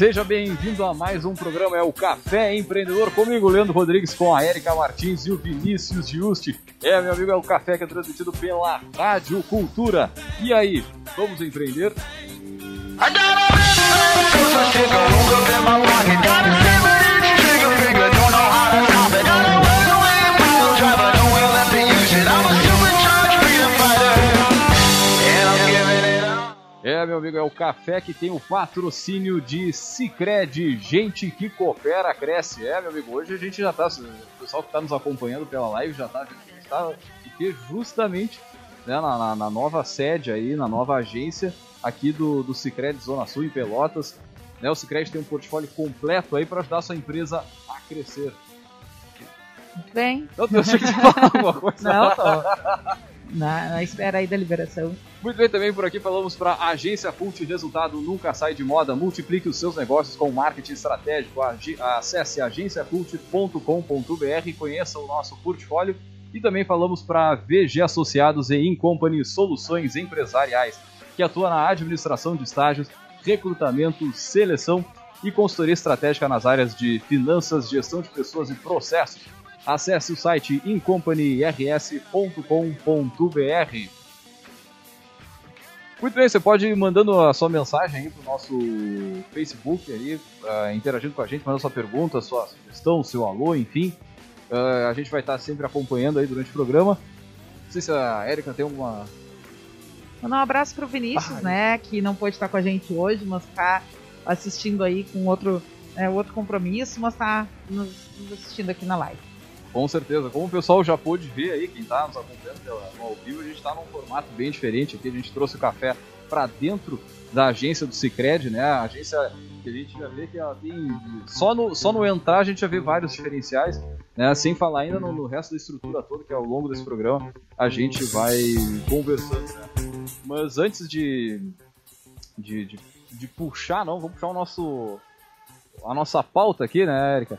Seja bem-vindo a mais um programa, é o Café Empreendedor, comigo, Leandro Rodrigues, com a Érica Martins e o Vinícius Giusti. É, meu amigo, é o café que é transmitido pela Rádio Cultura. E aí, vamos empreender? É, amigo, é o café que tem o patrocínio de Cicred, gente que coopera, cresce. É, meu amigo, hoje a gente já tá, o pessoal que está nos acompanhando pela live já tá, tá porque justamente né, na, na, na, nova sede aí, na nova agência aqui do, do Cicred Zona Sul em Pelotas. Né, o Cicred tem um portfólio completo aí para ajudar a sua empresa a crescer. Muito bem. Eu, eu achei que você falar alguma coisa. Não, tô na, na espera aí da liberação. Muito bem, também por aqui falamos para a Agência Cult, resultado nunca sai de moda. Multiplique os seus negócios com marketing estratégico. Acesse agenciacult.com.br e conheça o nosso portfólio. E também falamos para VG Associados e Incompany Soluções Empresariais, que atua na administração de estágios, recrutamento, seleção e consultoria estratégica nas áreas de finanças, gestão de pessoas e processos Acesse o site incompanyrs.com.br. Muito bem, você pode ir mandando a sua mensagem aí pro nosso Facebook aí, uh, interagindo com a gente, mandando sua pergunta, sua sugestão, seu alô, enfim. Uh, a gente vai estar sempre acompanhando aí durante o programa. Não sei se a Erika tem alguma. Mandar um abraço pro Vinícius, ah, né? Que não pôde estar com a gente hoje, mas está assistindo aí com outro, é, outro compromisso, mas está nos, nos assistindo aqui na live. Com certeza. Como o pessoal já pôde ver aí, quem está nos acompanhando pela, ao vivo, a gente está num formato bem diferente aqui. A gente trouxe o café para dentro da agência do Cicred, né? A agência que a gente já vê que ela tem. Só no, só no entrar a gente já vê vários diferenciais, né? Sem falar ainda no, no resto da estrutura toda, que ao longo desse programa a gente vai conversando, né? Mas antes de, de, de, de puxar, não, vamos puxar o nosso. a nossa pauta aqui, né, Erika?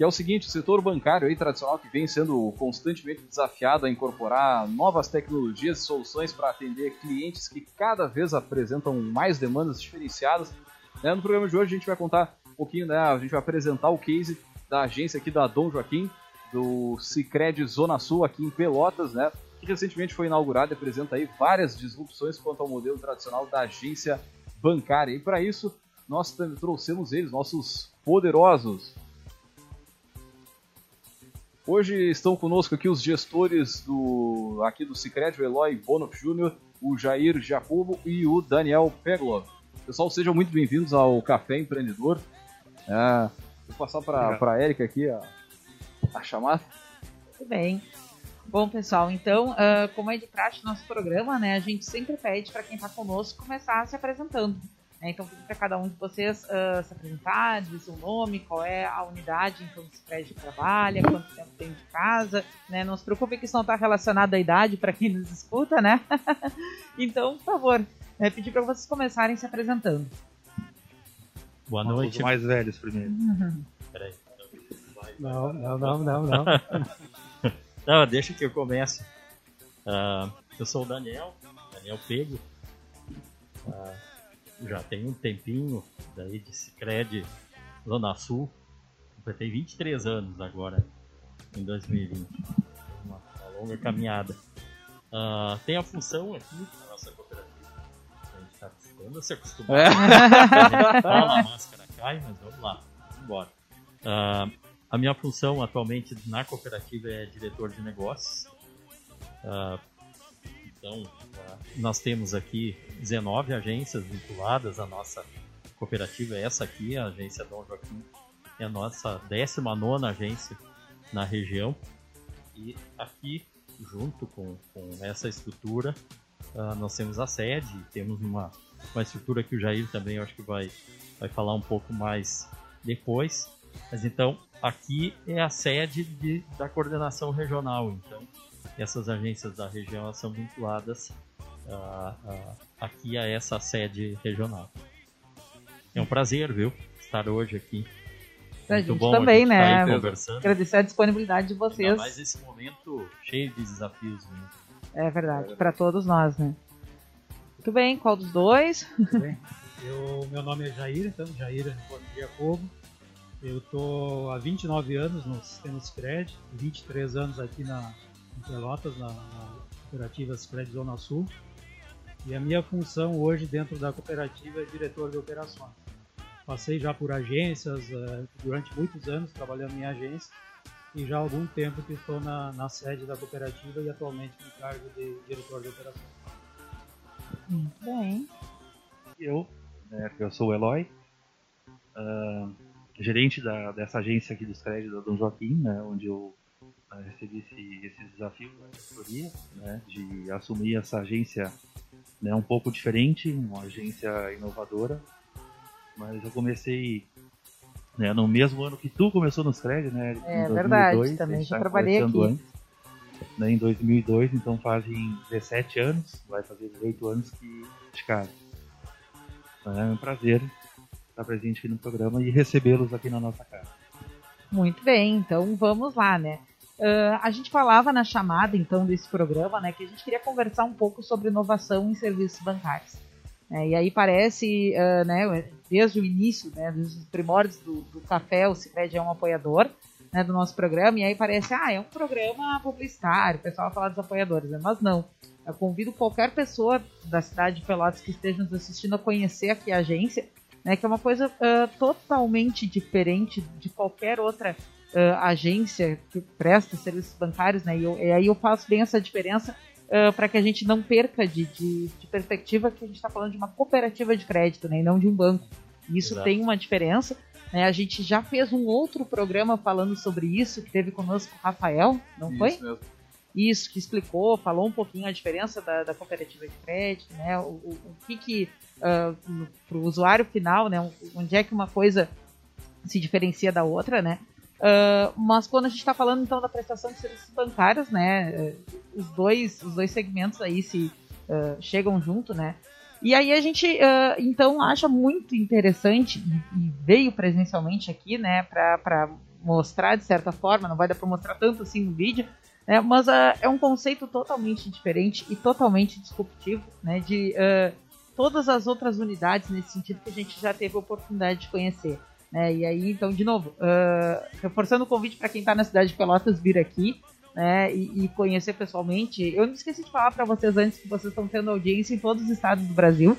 Que é o seguinte, o setor bancário aí tradicional que vem sendo constantemente desafiado a incorporar novas tecnologias e soluções para atender clientes que cada vez apresentam mais demandas diferenciadas. Né? No programa de hoje a gente vai contar um pouquinho, né? a gente vai apresentar o case da agência aqui da Dom Joaquim, do Cicred Zona Sul aqui em Pelotas, né? que recentemente foi inaugurado e apresenta aí várias disrupções quanto ao modelo tradicional da agência bancária. E para isso, nós trouxemos eles, nossos poderosos Hoje estão conosco aqui os gestores do aqui do Sicredi, o Eloy Bonoff Jr., o Jair Jacobo e o Daniel Peglov. Pessoal, sejam muito bem-vindos ao Café Empreendedor. É, vou passar para a Érica aqui a, a chamada. Tudo bem. Bom, pessoal, então, uh, como é de praxe no nosso programa, né, a gente sempre pede para quem está conosco começar se apresentando. Né? Então, para cada um de vocês uh, se apresentar, dizer seu nome, qual é a unidade em que o prédio trabalha, quanto tempo tem de casa. Né? Não se preocupe que isso não está relacionado à idade para quem nos escuta, né? então, por favor, é, pedir para vocês começarem se apresentando. Boa noite. Os mais velhos primeiro. Uhum. Peraí. Não, não, não, não, não. não, deixa que eu comece. Uh, eu sou o Daniel, Daniel Pego. Uh, já tem um tempinho daí de Cicred Zona Sul. Completei 23 anos agora, em 2020. Uma, uma longa caminhada. Uh, tem a função aqui na nossa cooperativa. A gente está precisando a se acostumar. É. A, fala, a máscara cai, mas vamos lá. Vamos embora. Uh, a minha função atualmente na cooperativa é diretor de negócios. Uh, então, nós temos aqui 19 agências vinculadas à nossa cooperativa. Essa aqui, a agência Dom Joaquim, é a nossa 19 agência na região. E aqui, junto com, com essa estrutura, uh, nós temos a sede, temos uma, uma estrutura que o Jair também eu acho que vai, vai falar um pouco mais depois. Mas então, aqui é a sede de, da coordenação regional. Então, essas agências da região são vinculadas uh, uh, aqui a essa sede regional. É um prazer, viu, estar hoje aqui. Pra Muito gente bom também, né? Agradecer a disponibilidade de vocês. Mas esse momento cheio de desafios. Né? É verdade, para todos nós, né? Muito bem, qual dos dois? Muito bem. Eu, meu nome é Jair, então, Jair Jacobo. Eu estou há 29 anos no sistema Scred, 23 anos aqui na, em Pelotas, na, na cooperativa Scred Zona Sul. E a minha função hoje dentro da cooperativa é diretor de operações. Passei já por agências, uh, durante muitos anos trabalhando em agência, e já há algum tempo que estou na, na sede da cooperativa e atualmente no cargo de diretor de operações. Muito bem. Eu, né, eu sou o Eloy, uh, gerente da, dessa agência aqui dos créditos da Dom Joaquim, né, onde eu recebi esse, esse desafio da diretoria, né, de assumir essa agência né, um pouco diferente, uma agência inovadora, mas eu comecei né, no mesmo ano que tu começou nos créditos, né? É 2002, verdade, também já tá trabalhei aqui. Antes, né, em 2002, então fazem 17 anos, vai fazer 18 anos que de casa. É um prazer estar presente aqui no programa e recebê-los aqui na nossa casa. Muito bem, então vamos lá, né? Uh, a gente falava na chamada, então, desse programa, né, que a gente queria conversar um pouco sobre inovação em serviços bancários. É, e aí parece, uh, né, desde o início, né, dos primórdios do, do café, o Cicred é um apoiador né, do nosso programa, e aí parece, ah, é um programa publicitário, o pessoal vai falar dos apoiadores, né, mas não. Eu convido qualquer pessoa da cidade de Pelotas que esteja nos assistindo a conhecer aqui a agência, né, que é uma coisa uh, totalmente diferente de qualquer outra uh, agência que presta serviços bancários, né, e, eu, e aí eu faço bem essa diferença uh, para que a gente não perca de, de, de perspectiva que a gente está falando de uma cooperativa de crédito, né, e não de um banco. Isso Exato. tem uma diferença. Né? A gente já fez um outro programa falando sobre isso, que teve conosco o Rafael, não isso foi? Mesmo. Isso, que explicou, falou um pouquinho a diferença da, da cooperativa de crédito, né? O, o, o que que, uh, para o usuário final, né? Onde é que uma coisa se diferencia da outra, né? Uh, mas quando a gente está falando então da prestação de serviços bancários, né, eh, os dois, os dois segmentos aí se uh, chegam junto, né? E aí a gente uh, então acha muito interessante e, veio presencialmente aqui, né, para mostrar de certa forma, não vai dar para mostrar tanto assim no vídeo, né, mas é um conceito totalmente diferente e totalmente disruptivo, né, de todas as outras unidades nesse sentido que a gente já teve a oportunidade de conhecer. Né? E aí, então, de novo, uh, reforçando o convite para quem está na cidade de Pelotas vir aqui né, e, e, conhecer pessoalmente. Eu não esqueci de falar para vocês antes que vocês estão tendo audiência em todos os estados do Brasil,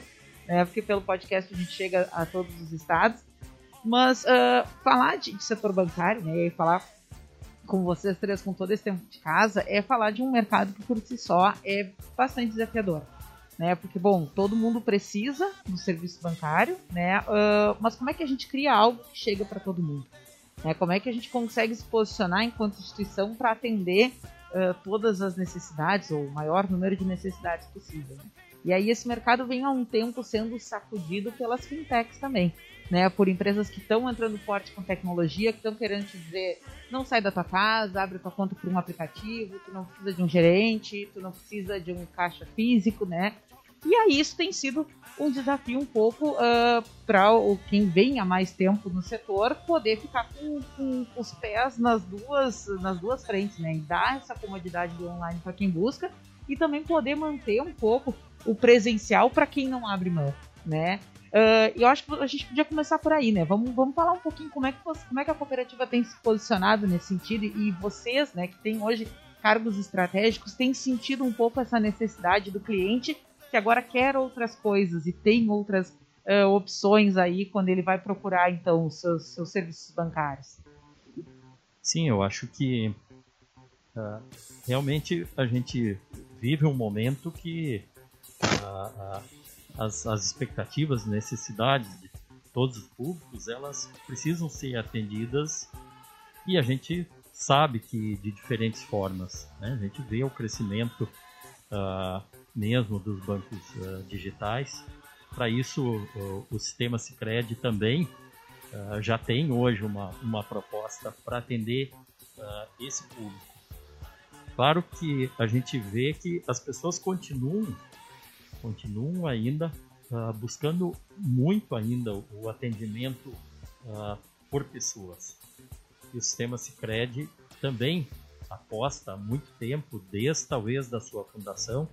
né, porque pelo podcast a gente chega a todos os estados. Mas uh, falar de, de, setor bancário, né, e falar com vocês três com todo esse tempo de casa, é falar de um mercado que por si só é bastante desafiador né? Porque, bom, todo mundo precisa do serviço bancário, né? Uh, mas como é que a gente cria algo que chega para todo mundo? Né? Como é que a gente consegue se posicionar enquanto instituição para atender uh, todas as necessidades, ou o maior número de necessidades possível? Né? E aí esse mercado vem há um tempo sendo sacudido pelas fintechs também, né? Por empresas que estão entrando forte com tecnologia, que estão querendo te dizer, não sai da tua casa, abre tua conta por um aplicativo, tu não precisa de um gerente, tu não precisa de um caixa físico, né? E aí isso tem sido um desafio um pouco uh, para quem vem há mais tempo no setor poder ficar com, com, os pés nas duas, nas duas frentes, né? E dar essa comodidade do online para quem busca e também poder manter um pouco o presencial para quem não abre mão, né? Uh, eu acho que a gente podia começar por aí, né? Vamos, vamos falar um pouquinho como é, que, como é que a cooperativa tem se posicionado nesse sentido e vocês, né, que têm hoje cargos estratégicos, têm sentido um pouco essa necessidade do cliente que agora quer outras coisas e tem outras uh, opções aí quando ele vai procurar então os seus, seus serviços bancários. Sim, eu acho que uh, realmente a gente vive um momento que as, as expectativas, necessidades de todos os públicos, elas precisam ser atendidas e a gente sabe que de diferentes formas. Né? A gente vê o crescimento uh, mesmo dos bancos uh, digitais. Para isso, o, o sistema Sicredi também uh, já tem hoje uma, uma proposta para atender uh, esse público. Claro que a gente vê que as pessoas continuam, continuam ainda buscando muito ainda o, o atendimento por pessoas. E o sistema Sicredi também aposta há muito tempo, desde talvez da sua fundação,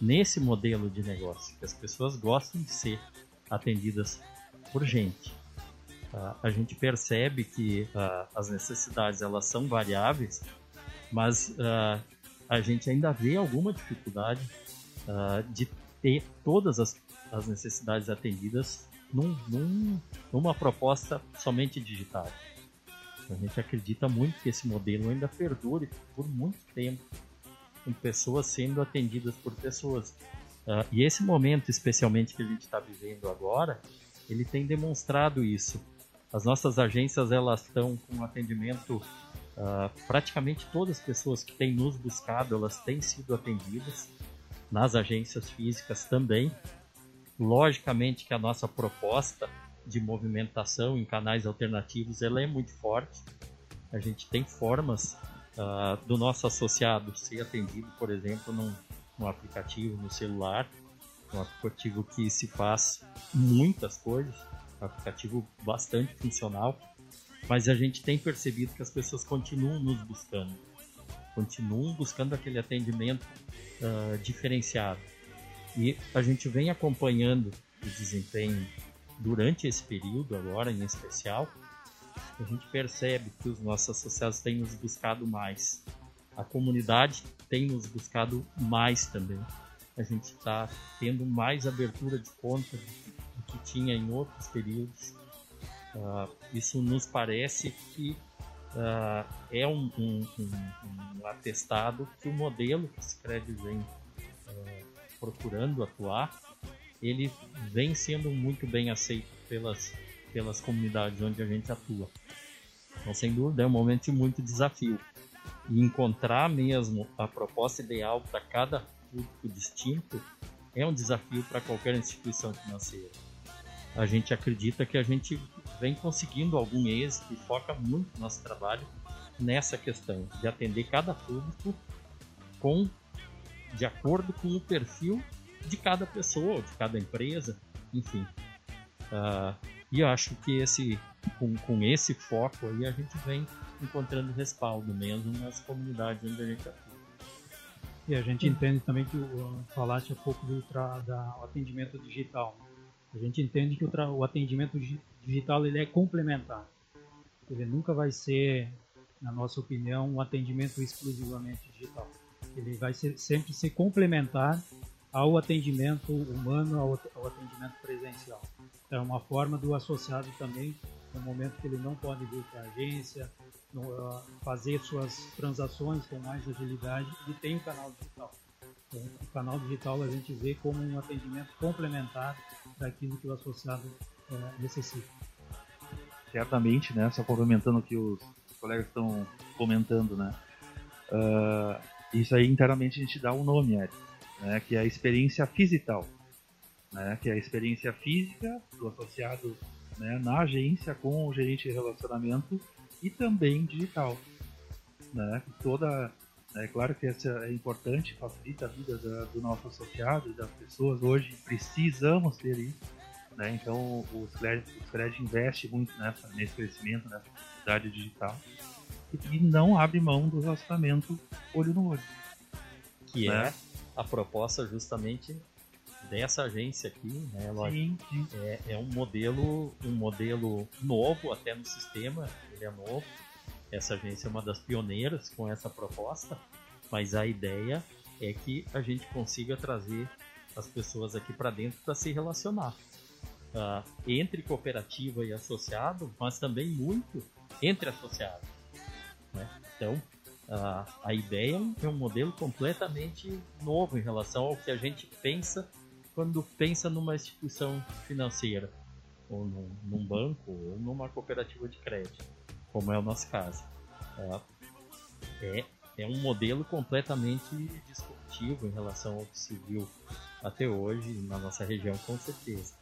nesse modelo de negócio, que as pessoas gostam de ser atendidas por gente. Uh, a gente percebe que uh, as necessidades elas são variáveis, mas uh, a gente ainda vê alguma dificuldade de ter todas as, as necessidades atendidas num, num, numa proposta somente digital. A gente acredita muito que esse modelo ainda perdure por muito tempo, com pessoas sendo atendidas por pessoas. Uh, e esse momento, especialmente que a gente está vivendo agora, ele tem demonstrado isso. As nossas agências elas estão com atendimento uh, praticamente todas as pessoas que têm nos buscado elas têm sido atendidas nas agências físicas também. Logicamente que a nossa proposta de movimentação em canais alternativos ela é muito forte. A gente tem formas uh, do nosso associado ser atendido, por exemplo, num, num aplicativo no celular, um aplicativo que se faz muitas coisas, um aplicativo bastante funcional, mas a gente tem percebido que as pessoas continuam nos buscando, continuam buscando aquele atendimento uh, diferenciado. E a gente vem acompanhando o desempenho durante esse período agora em especial, a gente percebe que os nossos associados têm nos buscado mais. A comunidade tem nos buscado mais também. A gente está tendo mais abertura de conta do que tinha em outros períodos. Uh, isso nos parece que uh, é um, um, um, um, atestado que o modelo que o Scred vem uh, procurando atuar, ele vem sendo muito bem aceito pelas, pelas comunidades onde a gente atua. Então, sem dúvida, é um momento de muito desafio. E encontrar mesmo a proposta ideal para cada público distinto é um desafio para qualquer instituição financeira. A gente acredita que a gente vem conseguindo algum êxito e foca muito nosso trabalho nessa questão de atender cada público com de acordo com o perfil de cada pessoa, de cada empresa, enfim. Uh, e eu acho que esse, com, com esse foco aí a gente vem encontrando respaldo mesmo nas comunidades onde a gente atua. E a gente entende também que o, falaste há pouco do atendimento digital. A gente entende que o, o atendimento digital ele é complementar. Ele nunca vai ser, na nossa opinião, um atendimento exclusivamente digital. Ele vai ser, sempre ser complementar ao atendimento humano, ao, ao atendimento presencial. É uma forma do associado também, no momento que ele não pode vir para a agência, no, uh, fazer suas transações com mais agilidade, ele tem o canal digital. O canal digital a gente vê como um atendimento complementar daquilo que o associado uh, necessita. Certamente, né? Só complementando o que os colegas estão comentando, né? Uh, isso aí internamente a gente dá um nome, Eric né, que é a experiência fisical, né, que é a experiência física do associado né, na agência com o gerente de relacionamento e também digital. Né, toda, é claro que isso é importante, facilita a vida da, do nosso associado e das pessoas. Hoje precisamos ter isso. Né, então o Scred, investe muito nessa, nesse crescimento, nessa atividade digital e, e não abre mão do relacionamento olho no olho. Que né? é a proposta justamente dessa agência aqui, né? Ela sim, sim. É, é, um modelo, um modelo novo até no sistema, ele é novo. Essa agência é uma das pioneiras com essa proposta, mas a ideia é que a gente consiga trazer as pessoas aqui para dentro para se relacionar. Uh, entre cooperativa e associado, mas também muito entre associados. Né? Então, a, a ideia é um modelo completamente novo em relação ao que a gente pensa quando pensa numa instituição financeira, ou num, num banco, ou numa cooperativa de crédito, como é o nosso caso. É, é um modelo completamente disruptivo em relação ao que se viu até hoje na nossa região, com certeza.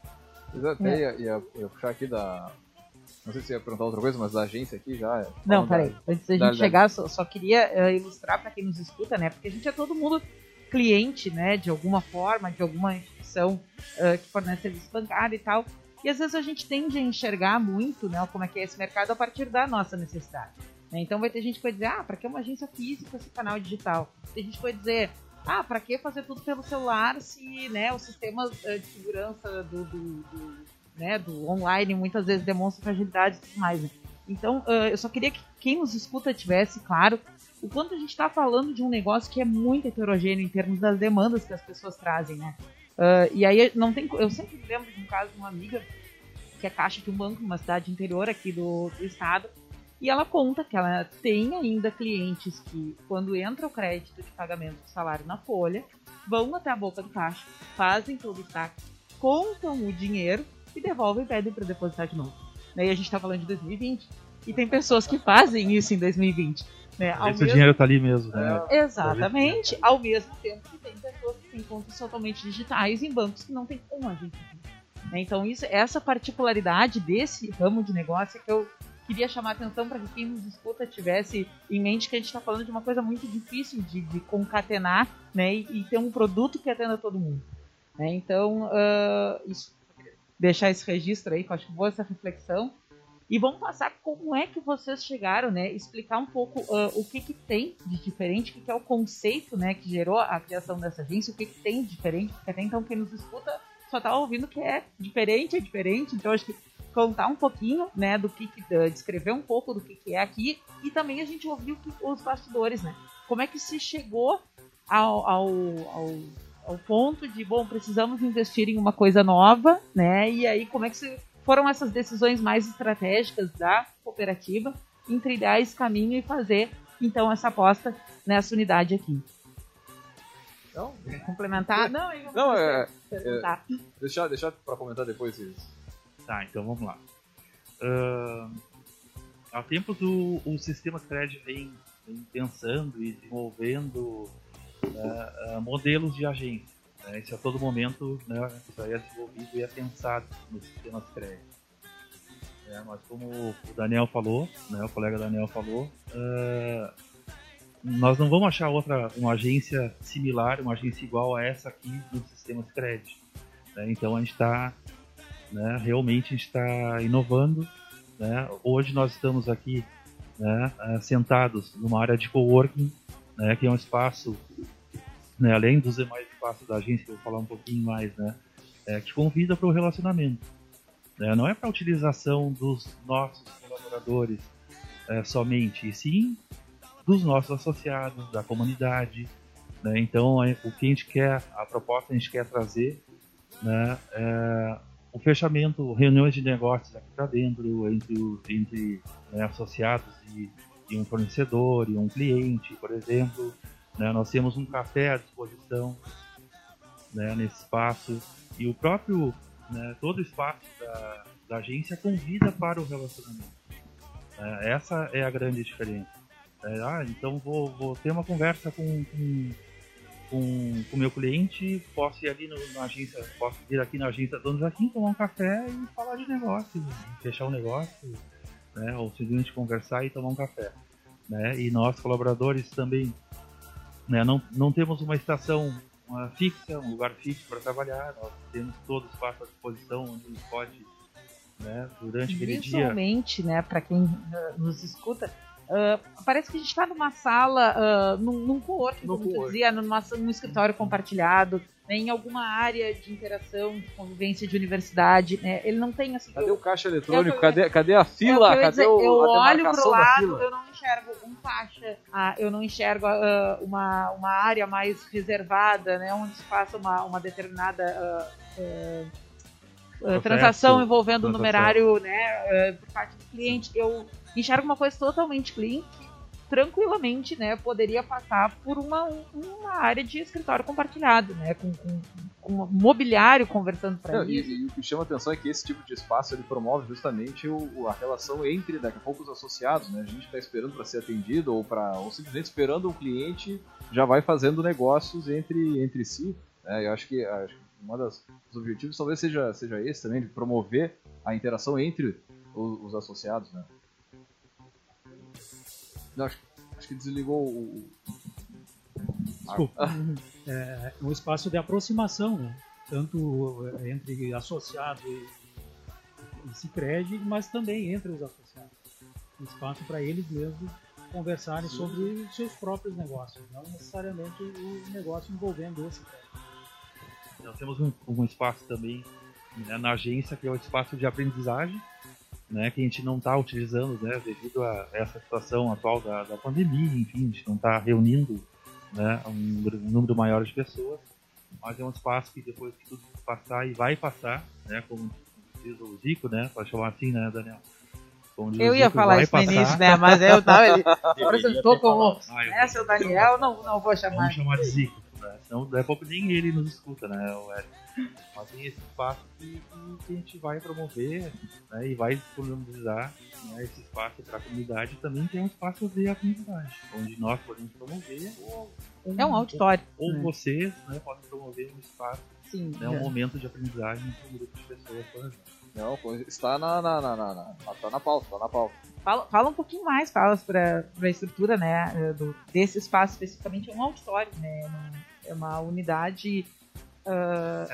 Exato, é. ia, ia, ia puxar aqui da, não sei se ia perguntar outra coisa, mas da agência aqui já. Não, peraí. Da, Antes da, da gente da, chegar, só, só queria uh, ilustrar para quem nos escuta, né? Porque a gente é todo mundo cliente, né? De alguma forma, de alguma instituição uh, que fornece serviço bancário e tal. E às vezes a gente tende a enxergar muito, né? Como é que é esse mercado a partir da nossa necessidade. Né? Então vai ter gente que vai dizer, ah, para que uma agência física esse canal digital? Tem gente que vai dizer, ah, para que fazer tudo pelo celular se né, o sistema eh, de segurança do, do, do, né, do online muitas vezes demonstra fragilidade e tudo mais. Né? Então, uh, eu só queria que quem nos escuta tivesse claro o quanto a gente está falando de um negócio que é muito heterogêneo em termos das demandas que as pessoas trazem, né? Uh, e aí não tem, eu sempre lembro de um caso de uma amiga que é caixa de um banco numa cidade interior aqui do, do estado e ela conta que ela tem ainda clientes que, quando entra o crédito de pagamento do salário na folha, vão até a boca do caixa, fazem todo o saque, contam o dinheiro e devolvem e pedem para depositar de novo. Né, e a gente está falando de 2020. E tem pessoas que fazem isso em 2020. Né? Esse mesmo... dinheiro está ali mesmo. Né? É, exatamente. Ao mesmo tempo que tem pessoas têm contas totalmente digitais em bancos que não tem um agente. Né? Então, isso, essa particularidade desse ramo de negócio é que eu queria chamar a atenção para que quem nos escuta tivesse em mente que a gente está falando de uma coisa muito difícil de, de concatenar né, e, e, ter um produto que atenda todo mundo. Né? Então, uh, isso, deixar esse registro aí, que eu acho boa essa reflexão. E vamos passar como é que vocês chegaram, né? Explicar um pouco uh, o que, que tem de diferente, o que, que é o conceito né, que gerou a criação dessa agência, o que, que tem de diferente, porque até então quem nos escuta só está ouvindo que é diferente, é diferente. Então acho que contar um pouquinho, né, do que, que uh, descrever um pouco do que, que é aqui e também a gente ouviu os bastidores, né? Como é que se chegou ao, ao, ao, ao ponto de, bom, precisamos investir em uma coisa nova, né? E aí como é que se, foram essas decisões mais estratégicas da cooperativa em trilhar esse caminho e fazer então essa aposta nessa unidade aqui. Então, complementar? Não, não é, é, deixar, deixar para comentar depois isso. Tá, então vamos lá. Uh, há tempos o, o sistema Thread vem, vem pensando e desenvolvendo uh, uh, modelos de agência. Né? Isso a todo momento né, isso aí é desenvolvido e é pensado no sistema Thread. É, mas como o Daniel falou, né, o colega Daniel falou, uh, nós não vamos achar outra uma agência similar, uma agência igual a essa aqui no sistema Thread. Né? Então a gente está né? Realmente está inovando. Né? Hoje nós estamos aqui né, eh, sentados numa área de coworking, né, que é um espaço, né, além dos demais espaços da agência, que eu vou falar um pouquinho mais, né, é, que convida para o relacionamento. Né? Não é para a utilização dos nossos colaboradores é, somente, e sim dos nossos associados, da comunidade. Né? Então, o que a gente quer, a proposta a gente quer trazer né, é, o fechamento, reuniões de negócios aqui para dentro, entre, entre né, associados e, e, um fornecedor e um cliente, por exemplo. Né, nós temos um café à disposição né, nesse espaço e o próprio, né, todo o espaço da, da, agência convida para o relacionamento. É, essa é a grande diferença. É, ah, então vou, vou ter uma conversa com, com o meu cliente, posso ir ali no, na agência, posso vir aqui na agência Dono Joaquim, tomar um café e falar de negócio, fechar um negócio, né? Ou simplesmente conversar e tomar um café. Né? E nós, colaboradores, também né, não, não temos uma estação uma fixa, um lugar fixo para trabalhar, nós temos todo o espaço à disposição onde pode, né, durante aquele dia. Principalmente, né, para quem uh, nos escuta, Uh, parece que a gente está numa sala, uh, num, num co-work, como co dizia, numa, num escritório compartilhado, né, em alguma área de interação, de convivência de universidade. Né, ele não tem assim. Cadê eu, o caixa eletrônico? Eu, cadê, cadê a fila? Eu cadê dizer, o, eu olho pro lado, eu não enxergo um caixa, ah, eu não enxergo uh, uma, uma área mais reservada, né, onde se faça uma, uma determinada. transação envolvendo o numerário né, por parte do cliente. Eu enxerga uma coisa totalmente clean que tranquilamente, né, poderia passar por uma, uma área de escritório compartilhado, né, com, com, com mobiliário conversando para isso. E, e, o que chama atenção é que esse tipo de espaço ele promove justamente o, a relação entre daqui a pouco os associados, né, a gente está esperando para ser atendido ou para ou simplesmente esperando o cliente já vai fazendo negócios entre, entre si. Né, eu acho que, acho que um dos objetivos talvez seja, seja esse também, de promover a interação entre os, os associados, né. Não, acho, acho que desligou o. Desculpa. Ah. É, é um espaço de aproximação, né? tanto é, entre associado e, e Cicred, mas também entre os associados. Um espaço para eles mesmos conversarem sobre seus próprios negócios, não necessariamente o negócio envolvendo esse Nós temos um, um espaço também né, na agência que é o espaço de aprendizagem, né, que a gente não está utilizando né, devido a essa situação atual da, da pandemia, enfim, a gente não está reunindo né, um, um número maior de pessoas, mas é um espaço que depois que tudo passar e vai passar, né, como diz o Zico, né, pode chamar assim, né, Daniel? eu ia falar isso no início, né? Mas eu tava. Ele apresentou como. Ah, é, seu Daniel, não, não vou chamar. Vamos chamar de Zico, né? Senão daqui a pouco nem ele nos escuta, né? O Eric. Mas tem esse espaço que, que, a gente vai promover né, e vai disponibilizar né, esse espaço para a comunidade. Também tem um espaço de aprendizagem, onde nós podemos promover. Ou, é um auditório. Ou né? vocês né, podem promover um espaço, Sim, né, um é. momento de aprendizagem para um grupo de pessoas, por exemplo. Não, está na, na, na, na, na, tá na pauta, tá na pauta. Fala, fala um pouquinho mais, fala para a estrutura, né, do, desse espaço especificamente, é um auditório, né, é uma unidade... Uh...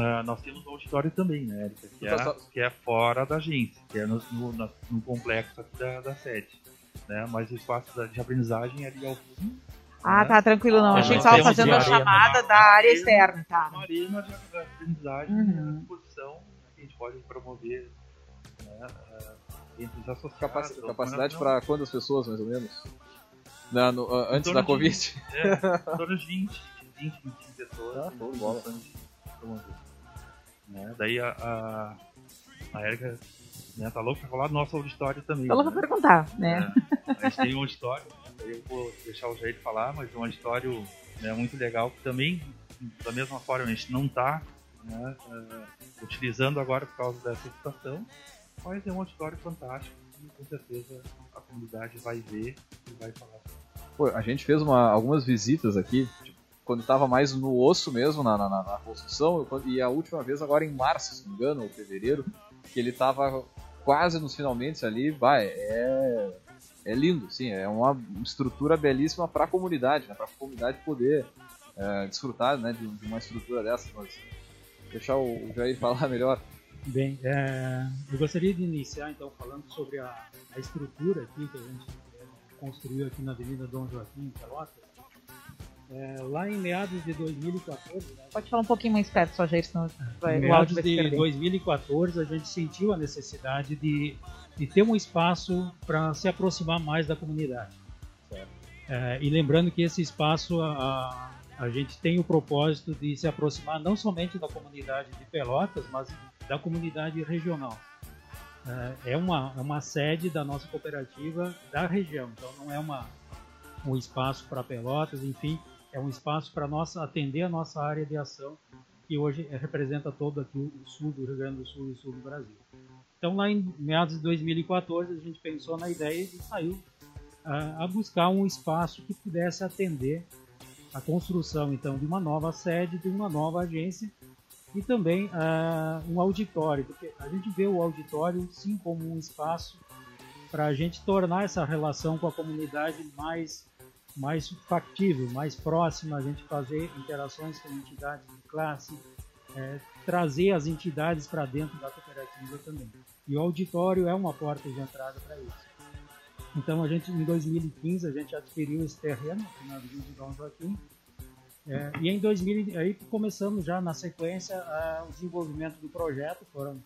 É, nós temos um auditório também, né, Erika, que, é, que é fora da agência, que é no, no, no complexo aqui da, da sede, né, mas o espaço de aprendizagem é ali ao fundo, ah, tá, tranquilo, não. Ah, Achei que estava fazendo a chamada da área externa, tá. Uma arena de aprendizagem uhum. exposição gente pode promover né, entre os associados. Capacidade para quantas pessoas, mais ou menos? Na, no, antes da Covid? De, é, em torno de 20, 20, 25 pessoas. Ah, show de bola. Né? Daí a, a, a Erika né, tá louca pra falar do nosso auditório também. Tá louca né? pra perguntar, né? É, a gente tem um auditório, né? eu vou deixar o Jair falar, mas é um auditório né, muito legal que também, da mesma forma, a gente não tá né, uh, utilizando agora por causa dessa situação, mas é um auditório fantástico e com certeza a comunidade vai ver e vai falar. Pô, a gente fez uma, algumas visitas aqui, tipo, quando estava mais no osso mesmo, na, na, na, construção, e a última vez agora em março, se não me engano, ou fevereiro, que ele estava quase nos finalmente ali, vai, é, é lindo, sim, é uma estrutura belíssima para a comunidade, né, para a comunidade poder é, desfrutar né, de, de, uma estrutura dessa, mas deixar o Jair falar melhor. Bem, é, eu gostaria de iniciar então falando sobre a, a estrutura aqui que a gente é, construiu aqui na Avenida Dom Joaquim, em Pelotas. É, lá em meados de 2014. Né? Pode falar um pouquinho mais perto, só Jair, senão vai, em meados de 2014 a gente sentiu a necessidade de, de ter um espaço para se aproximar mais da comunidade. É, e lembrando que esse espaço, a, a gente tem o propósito de se aproximar não somente da comunidade de Pelotas, mas da comunidade regional. É, é uma, é uma sede da nossa cooperativa da região, então não é uma, um espaço para Pelotas, enfim, é um espaço para nossa atender a nossa área de ação, que hoje representa todo aqui o sul do Rio Grande do Sul e o sul do Brasil. Então, lá em meados de 2014, a gente pensou na ideia e saiu a, a buscar um espaço que pudesse atender a construção então de uma nova sede, de uma nova agência e também um auditório, porque a gente vê o auditório sim como um espaço para a gente tornar essa relação com a comunidade mais mais factível, mais próxima, a gente fazer interações com entidades de classe, é, trazer as entidades para dentro da cooperativa também. E o auditório é uma porta de entrada para isso. Então a gente em 2015 a gente adquiriu esse terreno aqui na Avenida Dom Joaquim. É, e em 2000 aí começamos já na sequência a, o desenvolvimento do projeto. Foram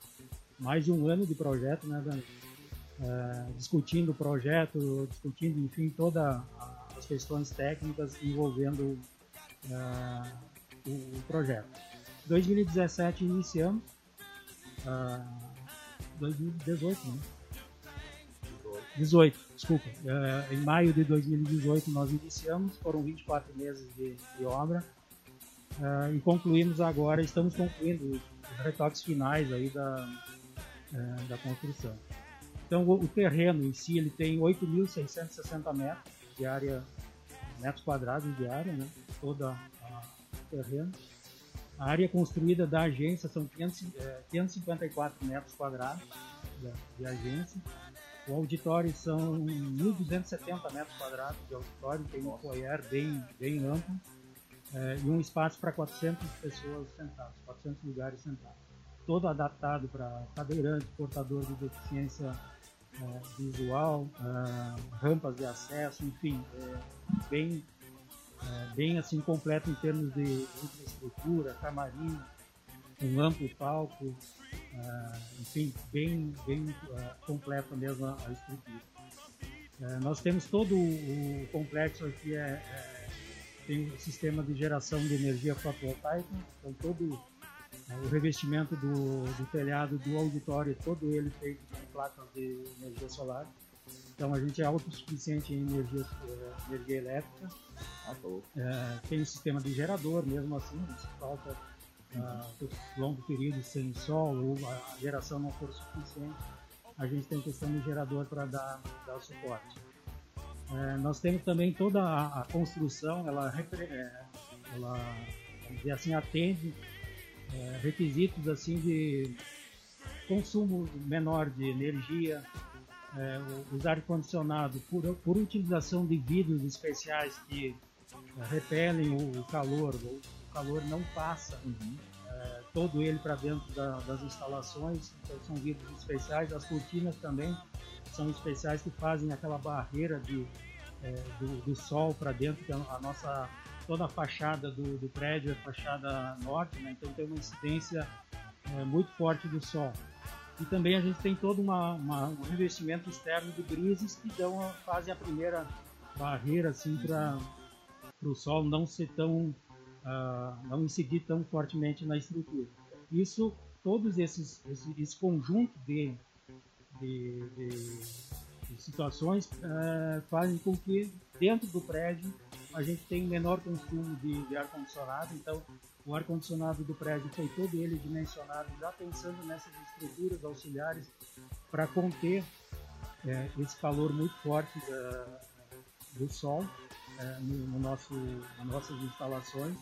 mais de um ano de projeto, né? É, discutindo o projeto, discutindo, enfim, todas as questões técnicas envolvendo é, o, o, projeto. 2017 iniciamos, 2018, é, né? 18, desculpa. Uh, em maio de 2018 nós iniciamos, foram 24 meses de, de obra uh, e concluímos agora, estamos concluindo os, retoques finais aí da, uh, da construção. Então o, o, terreno em si ele tem 8.660 metros de área, metros quadrados de área, né? Toda o terreno. A área construída da agência são 500, 554 metros quadrados de, de agência o auditório são 1.270 metros quadrados de auditório, tem um foyer bem, bem amplo é, e um espaço para 400 pessoas sentadas, 400 lugares sentados. Todo adaptado para cadeirante, portador de deficiência é, visual, é, rampas de acesso, enfim, é, bem, é, bem assim completo em termos de infraestrutura, camarim, um amplo palco, enfim, bem, bem completa mesmo a, a estrutura. nós temos todo o complexo aqui é, tem um sistema de geração de energia fotovoltaica, então todo o revestimento do, do, telhado do auditório, todo ele feito com placas de energia solar. Então a gente é autossuficiente em energia, eh, energia elétrica. Ah, é, tem um sistema de gerador, mesmo assim, se falta uh, longo período sem sol ou a geração não for suficiente, a gente tem questão de gerador para dar, dar suporte. É, nós temos também toda a, a construção, ela, é, ela assim, atende é, requisitos assim de consumo menor de energia, é, os ar-condicionado por, por utilização de vidros especiais que é, repelem o, calor, o, calor não passa uhum. é, todo ele para dentro da, das instalações, então são vidros especiais, as cortinas também são especiais que fazem aquela barreira de, é, do, do, sol para dentro, que a nossa toda a fachada do, do prédio é fachada norte, né? então tem uma incidência é, muito forte do sol. E também a gente tem todo uma, uma, um revestimento externo de grises que dão, fazem a primeira barreira assim, para o sol não ser tão uh, não incidir tão fortemente na estrutura. Isso, todos esses esse, esse conjunto de, de, de, de situações uh, fazem com que dentro do prédio a gente tem menor consumo de, de ar-condicionado, então o ar-condicionado do prédio foi todo ele dimensionado já pensando nessas estruturas auxiliares para conter é, esse calor muito forte da, do sol é, no, no, nosso, nas nossas instalações.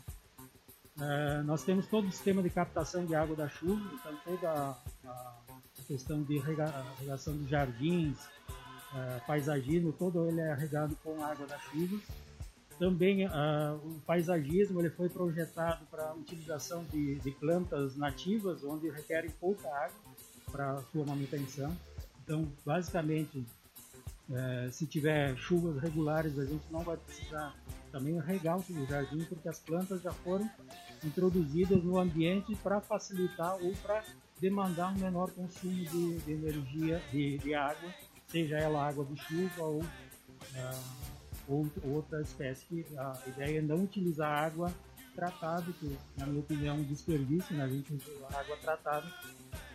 É, nós temos todo o sistema de captação de água da chuva, então toda a, a questão de regação de jardins, é, paisagismo, todo ele é regado com água da chuva. Também uh, o paisagismo ele foi projetado para utilização de, de, plantas nativas, onde requerem pouca água para sua manutenção. Então, basicamente, uh, se tiver chuvas regulares, a gente não vai precisar também regar o jardim, porque as plantas já foram introduzidas no ambiente para facilitar ou para demandar um menor consumo de, de energia, de, de, água, seja ela água de chuva ou uh, outra espécie. Que a ideia é não utilizar água tratada, que na minha opinião é um desperdício, né? a gente usa água tratada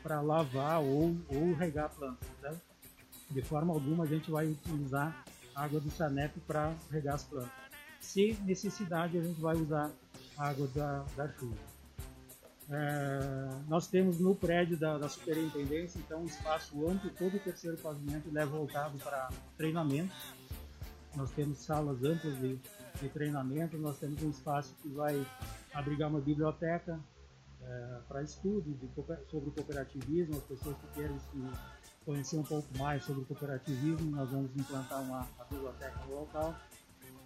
para lavar ou, ou regar plantas. Né? De forma alguma a gente vai utilizar água do sanepe para regar as plantas. Se necessidade, a gente vai usar água da, da chuva. É, nós temos no prédio da, da, superintendência, então, um espaço amplo, todo o terceiro pavimento é voltado para treinamento nós temos salas amplas de, de treinamento, nós temos um espaço que vai abrigar uma biblioteca é, para estudo de, sobre o cooperativismo, as pessoas que querem se conhecer um pouco mais sobre o cooperativismo, nós vamos implantar uma, uma biblioteca no local.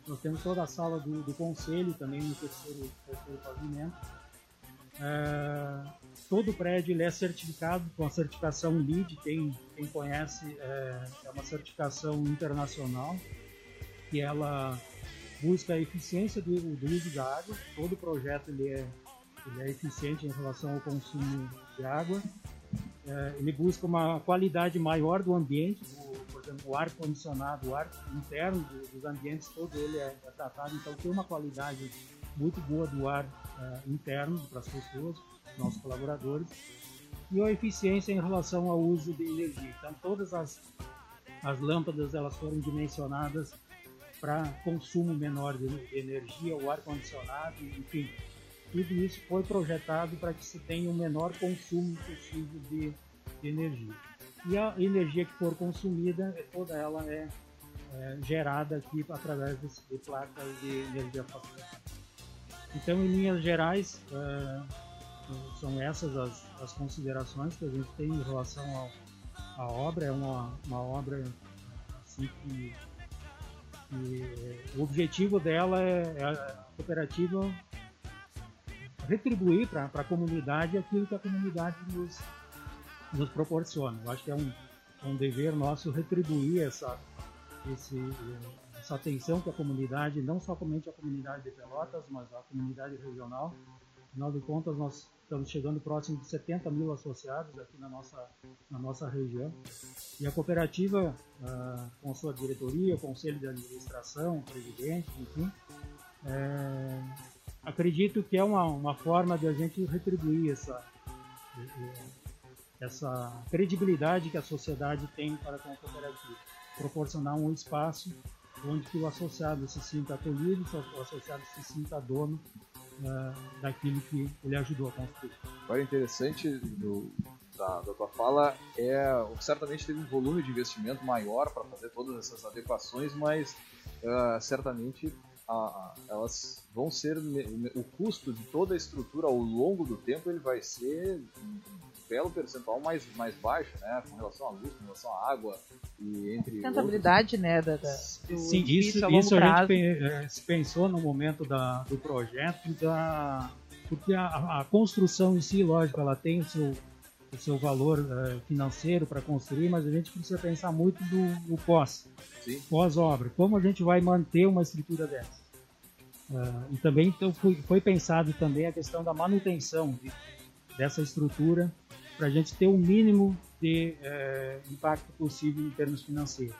Nós temos toda a sala do, do conselho também no terceiro, terceiro pavimento. É, todo prédio ele é certificado com a certificação LEED, quem, quem conhece é, é uma certificação internacional que ela busca a eficiência do, do uso da água. Todo projeto ele é, ele é eficiente em relação ao consumo de água. É, ele busca uma qualidade maior do ambiente, do, por exemplo, o ar condicionado, o ar interno do, dos ambientes, todo ele é, é, tratado, então tem uma qualidade muito boa do ar é, interno para as pessoas, nossos colaboradores, e a eficiência em relação ao uso de energia. Então todas as, as lâmpadas elas foram dimensionadas para consumo menor de, energia, o ar-condicionado, enfim. Tudo isso foi projetado para que se tenha o menor consumo possível de, de, energia. E a energia que for consumida, toda ela é, é gerada aqui através de, de, placas de energia fotovoltaica. Então, em linhas gerais, é, são essas as, as, considerações que a gente tem em relação à obra. É uma, uma obra assim, que e o objetivo dela é, é a cooperativa retribuir para a comunidade aquilo que a comunidade nos, nos proporciona. Eu acho que é um, é um dever nosso retribuir essa, esse, essa atenção que a comunidade, não somente a comunidade de Pelotas, mas a comunidade regional. Afinal de contas, nós estamos chegando próximo de 70 mil associados aqui na nossa, na nossa região. E a cooperativa, ah, com sua diretoria, conselho de administração, presidente, enfim, é, acredito que é uma, uma forma de a gente retribuir essa, essa credibilidade que a sociedade tem para com a cooperativa. Proporcionar um espaço onde que o associado se sinta acolhido, o associado se sinta dono uh, daquilo que ele ajudou a construir. Agora, interessante do, da, da, tua fala é certamente teve um volume de investimento maior para fazer todas essas adequações, mas uh, certamente elas vão ser o custo de toda a estrutura ao longo do tempo ele vai ser belo percentual mais, mais baixo, né, com relação à luz, com relação à água e entre rentabilidade, né, da, da Sim, isso, a isso a gente eh, pensou no momento da, do projeto da porque a, a construção em si, lógico, ela tem o seu o seu valor uh, financeiro para construir, mas a gente precisa pensar muito do, do pós, pós-obra. Como a gente vai manter uma estrutura dessa? Uh, e também então, foi, foi, pensado também a questão da manutenção de, dessa estrutura para a gente ter o mínimo de uh, impacto possível em termos financeiros.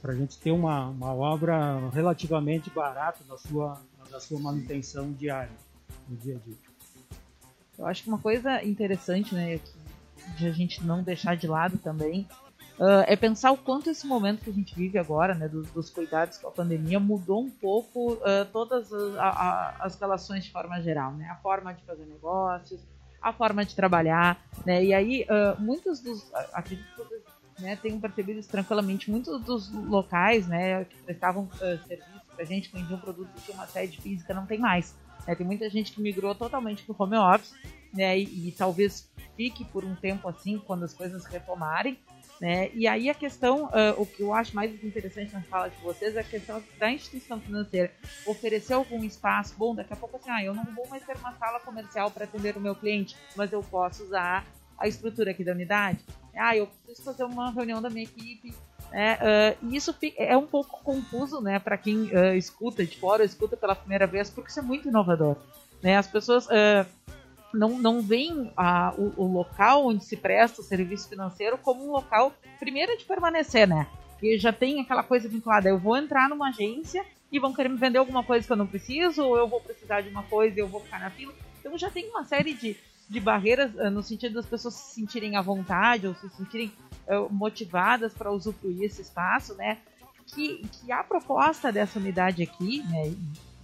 para a gente ter uma, uma obra relativamente barata na sua, na sua manutenção diária, no dia a dia. Eu acho que uma coisa interessante, né, de a gente não deixar de lado também, uh, é pensar o quanto esse momento que a gente vive agora, né, dos, dos cuidados com a pandemia, mudou um pouco uh, todas as, a, a, as relações de forma geral, né, a forma de fazer negócios, a forma de trabalhar, né, e aí uh, muitos dos, acredito que né, tenham percebido isso tranquilamente, muitos dos locais, né, que prestavam serviço pra gente, que vendiam produtos que uma sede física, não tem mais. É, tem muita gente que migrou totalmente para o home office, né? E, e, talvez fique por um tempo assim, quando as coisas retomarem. Né? E aí a questão, uh, o que eu acho mais interessante na fala de vocês é a questão da instituição financeira oferecer algum espaço. Bom, daqui a pouco assim, ah, eu não vou mais ter uma sala comercial para atender o meu cliente, mas eu posso usar a estrutura aqui da unidade. Ah, eu preciso fazer uma reunião da minha equipe é, uh, e isso é um pouco confuso, né, para quem uh, escuta de fora, escuta pela primeira vez, porque isso é muito inovador. Né? As pessoas não, não veem o, o, local onde se presta o serviço financeiro como um local, primeiro, de permanecer, né? Que já tem aquela coisa vinculada. Eu vou entrar numa agência e vão querer me vender alguma coisa que eu não preciso, ou eu vou precisar de uma coisa e eu vou ficar na fila. Então já tem uma série de, de barreiras no sentido das pessoas se sentirem à vontade ou se sentirem uh, motivadas para usufruir esse espaço, né? Que, que a proposta dessa unidade aqui, né,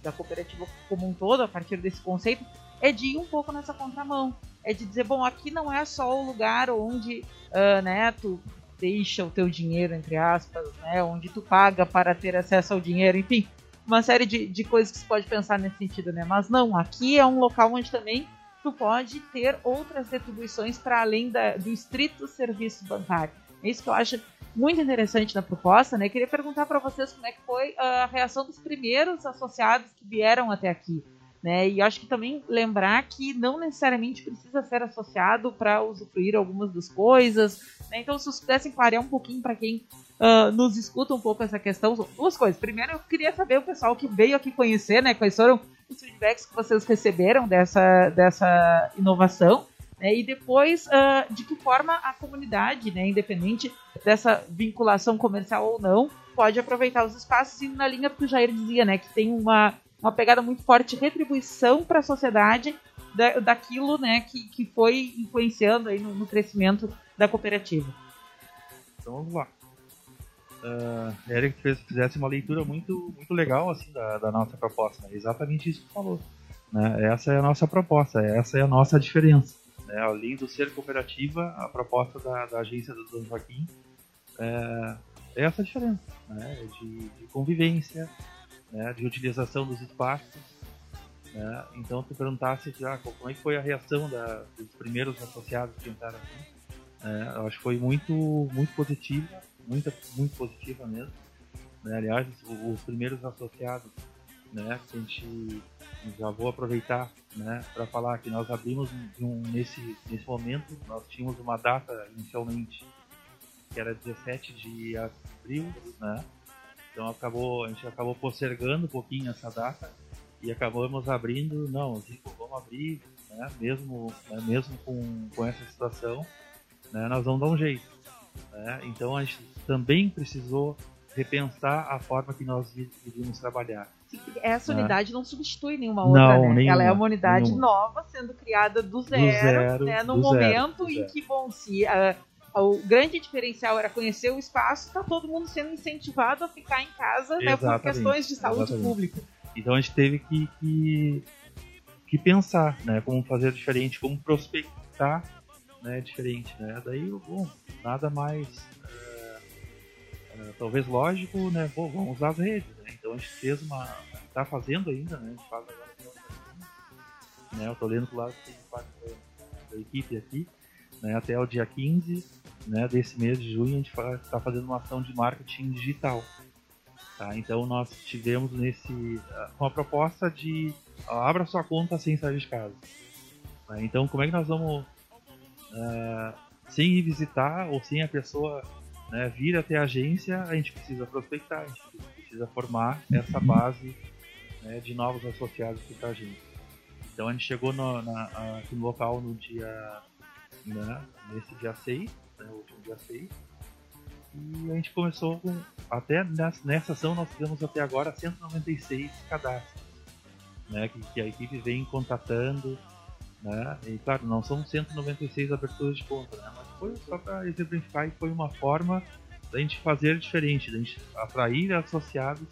da cooperativa como um todo, a partir desse conceito, é de ir um pouco nessa contramão. É de dizer, bom, aqui não é só o lugar onde uh, né, tu deixa o teu dinheiro, entre aspas, né, onde tu paga para ter acesso ao dinheiro, enfim, uma série de, de coisas que se pode pensar nesse sentido, né? Mas não, aqui é um local onde também tu pode ter outras retribuições para além da, do estrito serviço bancário. É isso que eu acho muito interessante na proposta, né? Queria perguntar para vocês como é que foi a reação dos primeiros associados que vieram até aqui. Né? E acho que também lembrar que não necessariamente precisa ser associado para usufruir algumas das coisas. Né? Então, se vocês pudessem clarear um pouquinho para quem uh, nos escuta um pouco essa questão, duas coisas. Primeiro, eu queria saber o pessoal que veio aqui conhecer, né? Quais foram os feedbacks que vocês receberam dessa, dessa inovação. Né? E depois, uh, de que forma a comunidade, né, independente dessa vinculação comercial ou não, pode aproveitar os espaços e na linha que o Jair dizia, né, que tem uma, uma pegada muito forte de retribuição para a sociedade da, daquilo né, que, que foi influenciando aí no, no crescimento da cooperativa. Então vamos lá. Uh, Eric fez, fizesse uma leitura muito, muito legal assim da, da nossa proposta. Né? Exatamente isso que falou. Né? Essa é a nossa proposta, essa é a nossa diferença. Né? Além do ser cooperativa, a proposta da, da agência do Dom Joaquim é, é essa diferença né? de, de convivência, né? de utilização dos espaços. Né? Então, se perguntasse já como é que foi a reação da, dos primeiros associados que entraram aqui, é, eu acho que foi muito, muito positiva muito, muito positiva mesmo. Né? Aliás, os primeiros associados, né, que a gente já vou aproveitar né, para falar que nós abrimos um, nesse, nesse momento, nós tínhamos uma data inicialmente que era 17 de abril, né? Então acabou, a gente acabou postergando um pouquinho essa data e acabamos abrindo, não, vamos abrir, né? mesmo, né? mesmo com, com essa situação, né? nós vamos dar um jeito. Né? Então a gente também precisou repensar a forma que nós iríamos trabalhar. Essa né? unidade não substitui nenhuma outra, não, né? Nenhuma, Ela é uma unidade nenhuma. nova sendo criada do zero, do zero né? no momento zero, em que, bom, se uh, o grande diferencial era conhecer o espaço, está todo mundo sendo incentivado a ficar em casa né, por questões de saúde exatamente. pública. Então a gente teve que, que, que, pensar, né, como fazer diferente, como prospectar, né, diferente, né. Daí, bom, nada mais, é, é, talvez lógico, né, bom, vamos usar as redes, né. Então a gente fez uma, está fazendo ainda, né, a gente faz agora, né, eu tô lendo do lado da equipe aqui, né, até o dia 15 né, desse mês de junho, a gente está fazendo uma ação de marketing digital. Tá? Então nós tivemos nesse ah, uma proposta de uh, abra sua conta sem sair de casa. Tá? Então como é que nós vamos uh, sem ir visitar ou sem a pessoa né, vir até a agência, a gente precisa prospectar, a gente precisa formar essa uhum. base né, de novos associados para a agência. Então a gente chegou no, na, aqui no local no dia, né, nesse dia 6, né, o último dia 6, e a gente começou com. Até nessa, ação nós fizemos até agora 196 cadastros. Né, que, que a equipe vem contatando. Né, e claro, não são 196 aberturas de conta, né, mas foi só para exemplificar e foi uma forma da gente fazer diferente, da gente atrair associados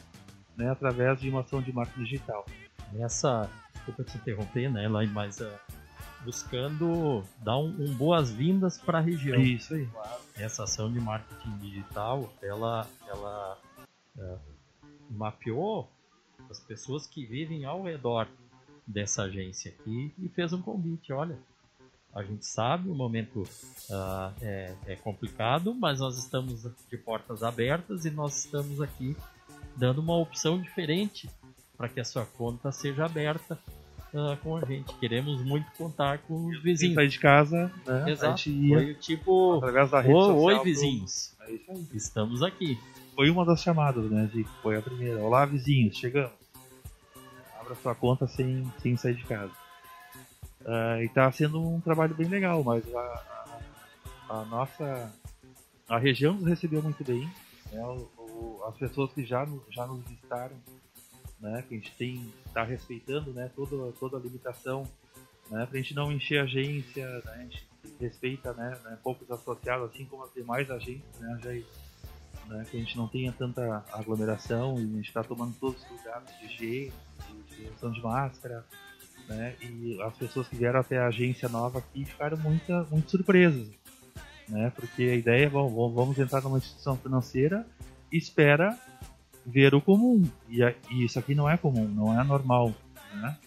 né, através de uma ação de marketing digital. Nessa, desculpa te interromper, né, mas uh, buscando dar um, um boas-vindas para a região. Isso aí. Essa ação de marketing digital, ela, ela é, mapeou as pessoas que vivem ao redor dessa agência aqui e fez um convite. Olha, a gente sabe o momento uh, é, é complicado, mas nós estamos de portas abertas e nós estamos aqui dando uma opção diferente para que a sua conta seja aberta uh, com a gente. Queremos muito contar com os vizinhos. Sair de casa, né? Exato. Foi tipo, através da rede social. Oi, vizinhos. É isso aí. Estamos aqui. Foi uma das chamadas, né, Zico? Foi a primeira. Olá, vizinhos, chegamos. Abra sua conta sem, sem sair de casa. Uh, e está sendo um trabalho bem legal, mas a, a, a, nossa a região nos recebeu muito bem. Né? O, o, as pessoas que já, já nos visitaram né? Que a gente tem tá respeitando, né? Toda toda a limitação, né? Para a gente não encher a agência, né? A gente respeita, né? né poucos associados, assim como as demais agências, né? Já, né? Que a gente não tenha tanta aglomeração e a gente está tomando todos os cuidados de higiene, de uso de máscara, né? E as pessoas que vieram até a agência nova aqui ficaram muito, muito surpresas, né? Porque a ideia é, bom, vamos entrar numa instituição financeira espera ver o comum. E, e, isso aqui não é comum, não é normal. Né?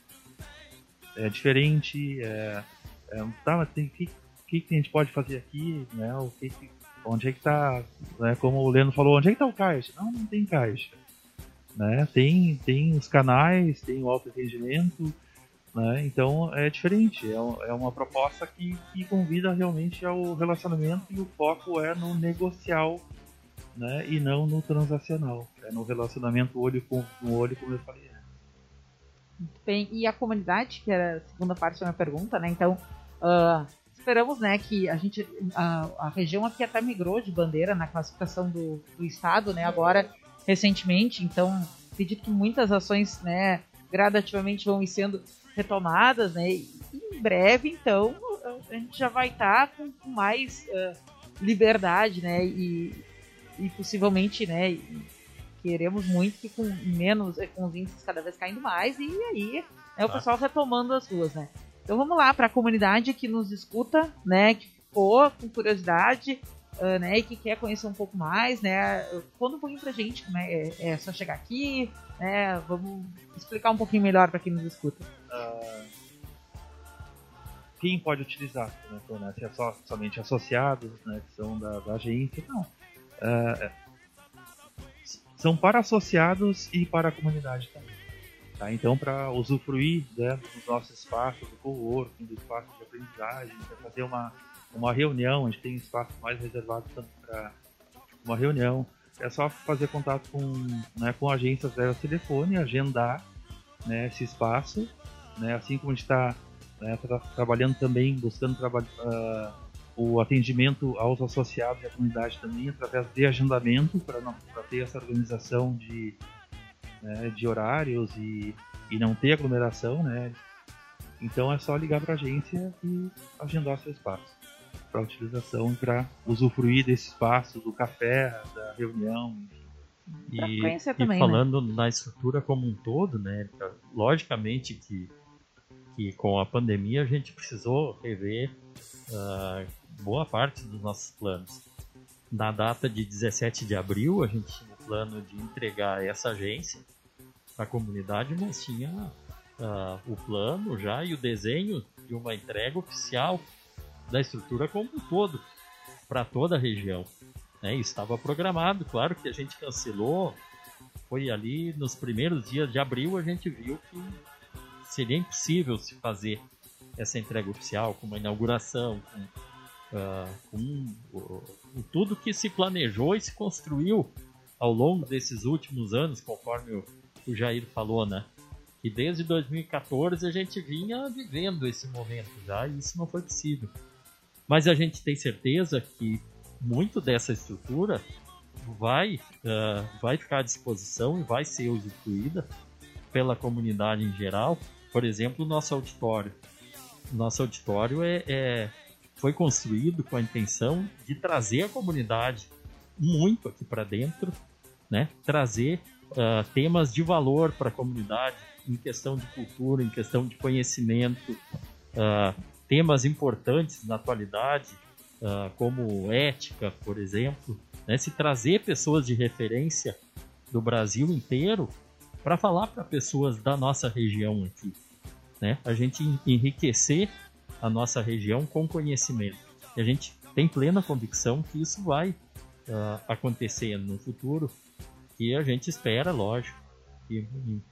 É diferente. É, é, tá, mas tem que, que, que a gente pode fazer aqui? Né? O que, que onde é que está? Né? Como o Leno falou, onde é que está o caixa? Não, não tem caixa. Né? Tem, tem os canais, tem o alto rendimento. Né? Então é diferente, é, é uma proposta que, que convida realmente ao relacionamento e o foco é no negocial né? E não no transacional, no relacionamento olho com no olho, como eu falei. Muito bem, e a comunidade, que era a segunda parte da minha pergunta, né? Então, uh, esperamos, né, que a gente, a, a, região aqui até migrou de bandeira na classificação do, do estado, né? Agora, recentemente, então, acredito que muitas ações, né, gradativamente vão sendo retomadas, né? E em breve, então, a gente já vai estar tá com, com, mais uh, liberdade, né? E e possivelmente, né, queremos muito que com menos, é, com os índices cada vez caindo mais e aí né, o tá. pessoal retomando as ruas, né. Então vamos lá para a comunidade que nos escuta, né, que ficou com curiosidade, uh, né, e que quer conhecer um pouco mais, né, conta um pouquinho pra gente como é, é, é só chegar aqui, né, vamos explicar um pouquinho melhor para quem nos escuta. Uh, quem pode utilizar, né, então, né, se é só, somente associados, né, que são da, da agência, não uh, são para associados e para a comunidade também. Tá? Então, para usufruir né, dos nossos espaços, do coworking, do espaço de aprendizagem, para fazer uma, uma reunião, a gente tem espaço mais reservado para uma reunião. É só fazer contato com, né, com agências através telefone, agendar né, esse espaço, né, assim como a gente está né, tá trabalhando também, buscando trabalhar uh, o atendimento aos associados e à comunidade também, através de agendamento, para ter essa organização de, né, de horários e, e não ter aglomeração, né? Então é só ligar para a agência e agendar seu espaço para utilização e para usufruir desse espaço, do café, da reunião, e, também, e, falando né? na estrutura como um todo, né? Logicamente que, que com a pandemia a gente precisou rever uh, boa parte dos nossos planos. Na data de 17 de abril, a gente tinha o plano de entregar essa agência para a comunidade, mas tinha uh, o plano já e o desenho de uma entrega oficial da estrutura como um todo, para toda a região. Né? Estava programado, claro que a gente cancelou. Foi ali nos primeiros dias de abril a gente viu que seria impossível se fazer essa entrega oficial, com uma inauguração, com com uh, tudo que se planejou e se construiu ao longo desses últimos anos, conforme o, o Jair falou, né? Que desde 2014 a gente vinha vivendo esse momento já e isso não foi possível. Mas a gente tem certeza que muito dessa estrutura vai, uh, vai ficar à disposição e vai ser usufruída pela comunidade em geral. Por exemplo, o nosso auditório. Nosso auditório é, é foi construído com a intenção de trazer a comunidade muito aqui para dentro, né? trazer uh, temas de valor para a comunidade em questão de cultura, em questão de conhecimento, uh, temas importantes na atualidade, uh, como ética, por exemplo, né? se trazer pessoas de referência do Brasil inteiro para falar para pessoas da nossa região aqui. Né? A gente enriquecer a nossa região com conhecimento. E a gente tem plena convicção que isso vai uh, acontecer no futuro e a gente espera, lógico, que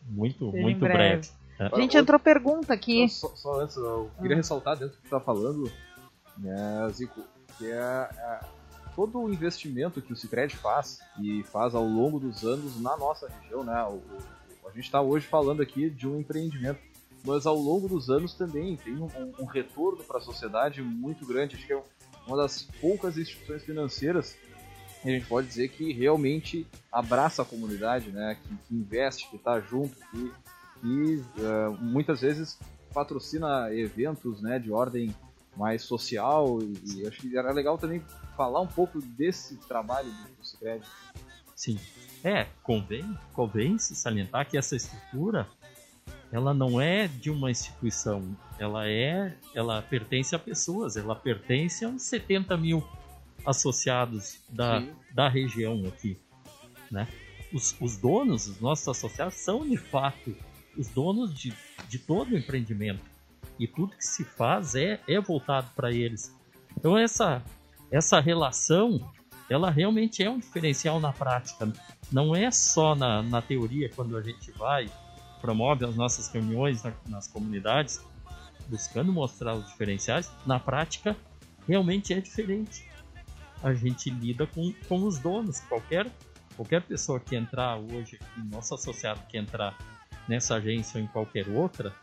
muito, muito breve. breve. A gente entrou pergunta aqui. Só, só antes, eu queria ah. ressaltar dentro do que você está falando, né, Zico, que é, é, todo o investimento que o Cicred faz e faz ao longo dos anos na nossa região, né? O, o, a gente está hoje falando aqui de um empreendimento mas ao longo dos anos também tem um, um retorno para a sociedade muito grande. Acho que é uma das poucas instituições financeiras que a gente pode dizer que realmente abraça a comunidade, né? que, que investe, que está junto, que, que uh, muitas vezes patrocina eventos né, de ordem mais social e, e, acho que era legal também falar um pouco desse trabalho do Cicred. Sim, é, convém, convém se salientar que essa estrutura ela não é de uma instituição, ela é, ela pertence a pessoas, ela pertence a uns 70 mil associados da, da região aqui, né? Os, os donos, os nossos associados, são de fato os donos de, de todo o empreendimento e tudo que se faz é, é voltado para eles. Então essa essa relação, ela realmente é um diferencial na prática. Não é só na, na teoria quando a gente vai promove as nossas reuniões na, nas comunidades, buscando mostrar os diferenciais, na prática realmente é diferente. A gente lida com, com os donos. Qualquer, qualquer pessoa que entrar hoje, nosso associado que entrar nessa agência ou em qualquer outra,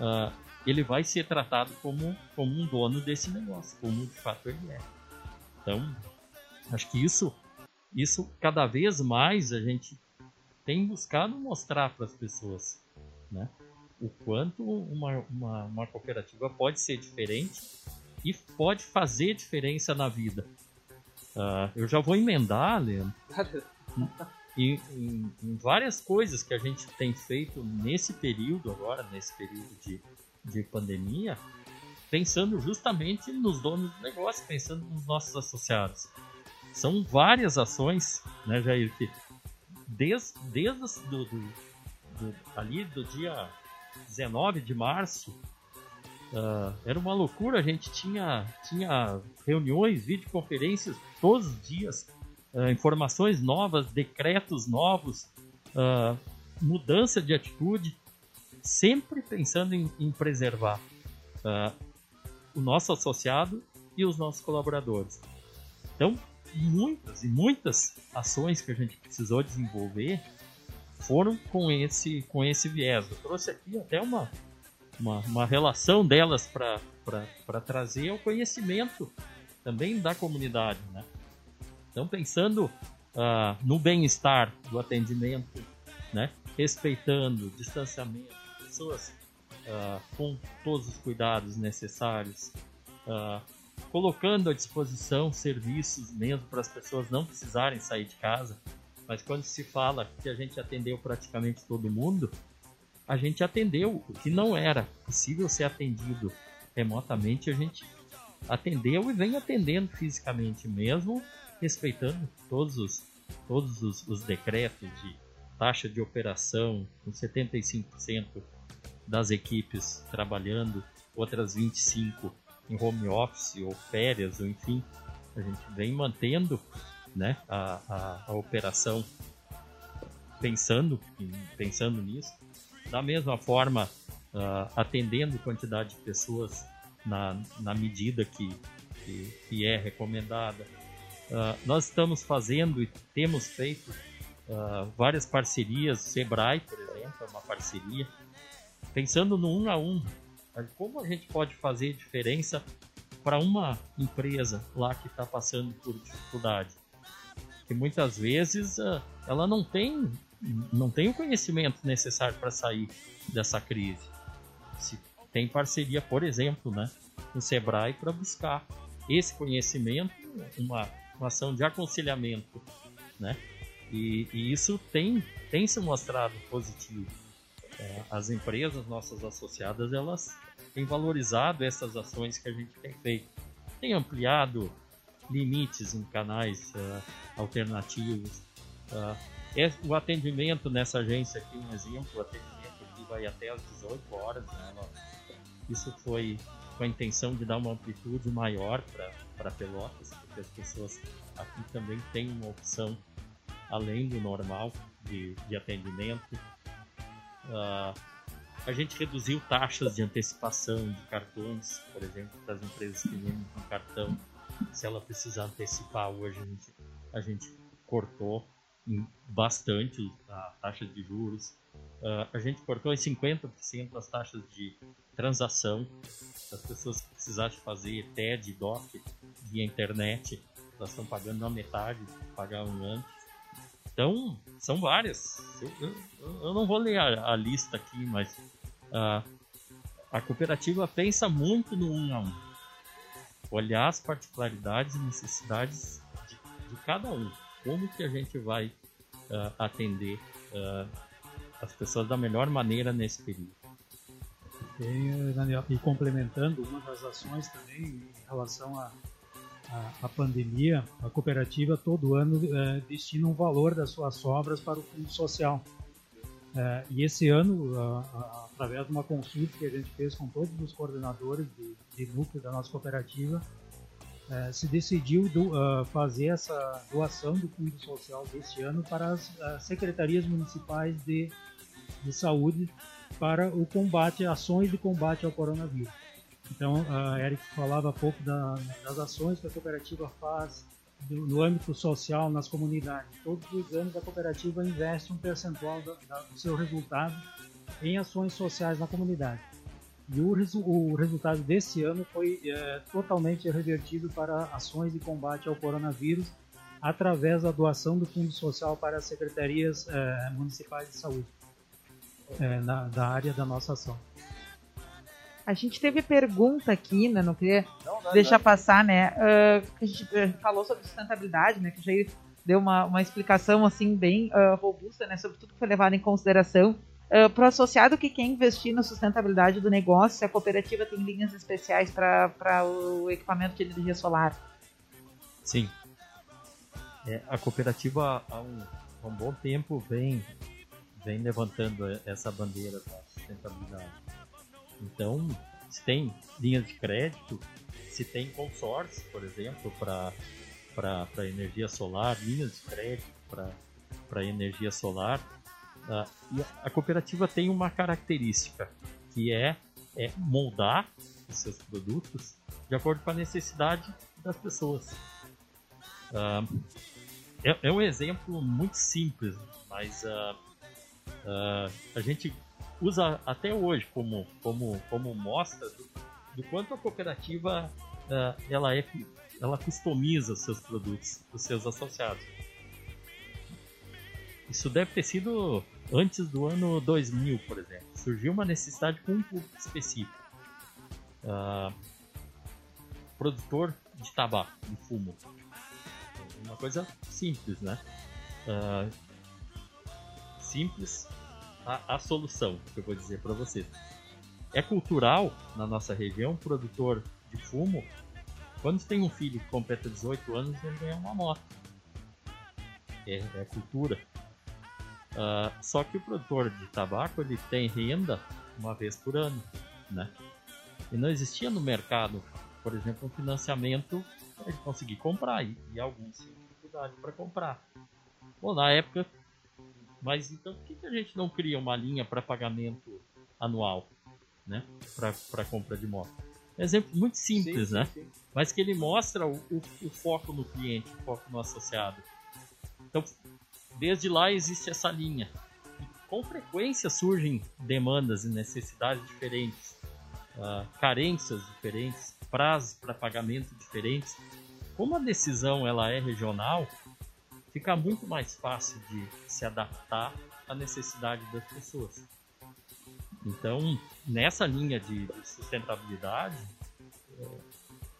uh, ele vai ser tratado como, como um dono desse negócio, como de fato ele é. Então, acho que isso, isso cada vez mais a gente tem buscado mostrar para as pessoas né? o quanto uma, uma, uma, cooperativa pode ser diferente e pode fazer diferença na vida. Uh, eu já vou emendar, Leandro, em, em, em, várias coisas que a gente tem feito nesse período agora, nesse período de, de pandemia, pensando justamente nos donos do negócio, pensando nos nossos associados. São várias ações, né, Jair, que desde, desde do, do, do, ali do dia 19 de março, uh, era uma loucura. A gente tinha, tinha reuniões, videoconferências todos os dias, uh, informações novas, decretos novos, uh, mudança de atitude, sempre pensando em, em preservar o nosso associado e os nossos colaboradores. Então, muitas e muitas ações que a gente precisou desenvolver foram com esse, com esse viés. Eu trouxe aqui até uma, uma, uma relação delas para trazer o conhecimento também da comunidade. Né? Então, pensando uh, no bem-estar do atendimento, né? respeitando distanciamento, pessoas uh, com todos os cuidados necessários, uh, colocando à disposição serviços mesmo para as pessoas não precisarem sair de casa. Mas quando se fala que a gente atendeu praticamente todo mundo, a gente atendeu o que não era possível ser atendido remotamente, a gente atendeu e vem atendendo fisicamente mesmo, respeitando todos os, todos os, os decretos de taxa de operação, com 75% das equipes trabalhando, outras 25 em home office ou férias, ou enfim, a gente vem mantendo né, a, a, a operação pensando, pensando nisso. Da mesma forma, uh, atendendo quantidade de pessoas na, na medida que, que, que é recomendada. Uh, nós estamos fazendo e temos feito uh, várias parcerias, o Sebrae, por exemplo, é uma parceria, pensando no um a um, como a gente pode fazer diferença para uma empresa lá que está passando por dificuldade? Que muitas vezes uh, ela não tem, não tem o conhecimento necessário para sair dessa crise. Se tem parceria, por exemplo, né, com o Sebrae para buscar esse conhecimento, uma, uma ação de aconselhamento, né? E, e, isso tem, tem se mostrado positivo. É, as empresas, nossas associadas, elas têm valorizado essas ações que a gente tem feito. Tem ampliado limites em canais uh, alternativos. Uh, o atendimento nessa agência aqui, um exemplo, o atendimento aqui vai até às 18 horas. Né? Isso foi com a intenção de dar uma amplitude maior para Pelotas, porque as pessoas aqui também têm uma opção além do normal de, de atendimento. Uh, a gente reduziu taxas de antecipação de cartões, por exemplo, para as empresas que vendem com cartão. Se ela precisar antecipar hoje, a gente, a gente cortou bastante a taxa de juros. Uh, a gente cortou em 50% as taxas de transação. As pessoas que precisassem fazer TED, DOC via internet, elas estão pagando na metade, pagavam antes. Então, são várias. Eu, eu, eu não vou ler a, a lista aqui, mas uh, a cooperativa pensa muito no um a um. Olhar as particularidades e necessidades de, de cada um. Como que a gente vai uh, atender uh, as pessoas da melhor maneira nesse período. E, Daniel, e complementando uma das ações também em relação à a, a, pandemia, a cooperativa todo ano é, destina um valor das suas sobras para o fundo social. É, e esse ano, a, a, através de uma consulta que a gente fez com todos os coordenadores de, de núcleo da nossa cooperativa, é, se decidiu do, uh, fazer essa doação do fundo social deste ano para as uh, secretarias municipais de, de saúde para o combate, ações de combate ao coronavírus. Então, a Eric falava há pouco da, das ações que a cooperativa faz do, no âmbito social nas comunidades. Todos os anos a cooperativa investe um percentual da, da, do seu resultado em ações sociais na comunidade. E o, o resultado desse ano foi é, totalmente revertido para ações de combate ao coronavírus através da doação do Fundo Social para as secretarias é, municipais de saúde é, na, da área da nossa ação. A gente teve pergunta aqui, né? Não queria não, não, deixar não. passar, né? Uh, a, gente, a, gente, falou sobre sustentabilidade, né? Que já deu uma, uma explicação assim bem uh, robusta, né? Sobre tudo que foi levado em consideração. Uh, para o associado que quer investir na sustentabilidade do negócio, a cooperativa tem linhas especiais para o equipamento de energia solar. Sim. É, a cooperativa há um, há um bom tempo vem, vem levantando essa bandeira da sustentabilidade. Então, se tem linhas de crédito, se tem consórcio, por exemplo, para energia solar, linhas de crédito para energia solar, Uh, e a cooperativa tem uma característica que é, é moldar os seus produtos de acordo com a necessidade das pessoas. Uh, é, é, um exemplo muito simples, mas uh, uh, a gente usa até hoje como, como, como mostra do, do quanto a cooperativa ela, é, ela customiza os seus produtos, os seus associados. Isso deve ter sido antes do ano 2000, por exemplo. Surgiu uma necessidade com um público específico. produtor de tabaco, de fumo uma coisa simples, né? Uh, simples a, a, solução que eu vou dizer para vocês. É cultural na nossa região, produtor de fumo, quando tem um filho que completa 18 anos, ele ganha uma moto. É, é cultura. Uh, só que o produtor de tabaco ele tem renda uma vez por ano, né? E não existia no mercado, por exemplo, um financiamento para ele conseguir comprar e, e alguns tinham dificuldade para comprar. Bom, na época, mas então por que, que a gente não cria uma linha para pagamento anual, né, para compra de moto? exemplo muito simples, sim, né? Sim. Mas que ele mostra o, o, o, foco no cliente, o foco no associado. Então, desde lá existe essa linha. E com frequência surgem demandas e necessidades diferentes, uh, carências diferentes, prazos para pagamento diferentes. Como a decisão ela é regional, fica muito mais fácil de se adaptar à necessidade das pessoas. Então, nessa linha de, sustentabilidade, é,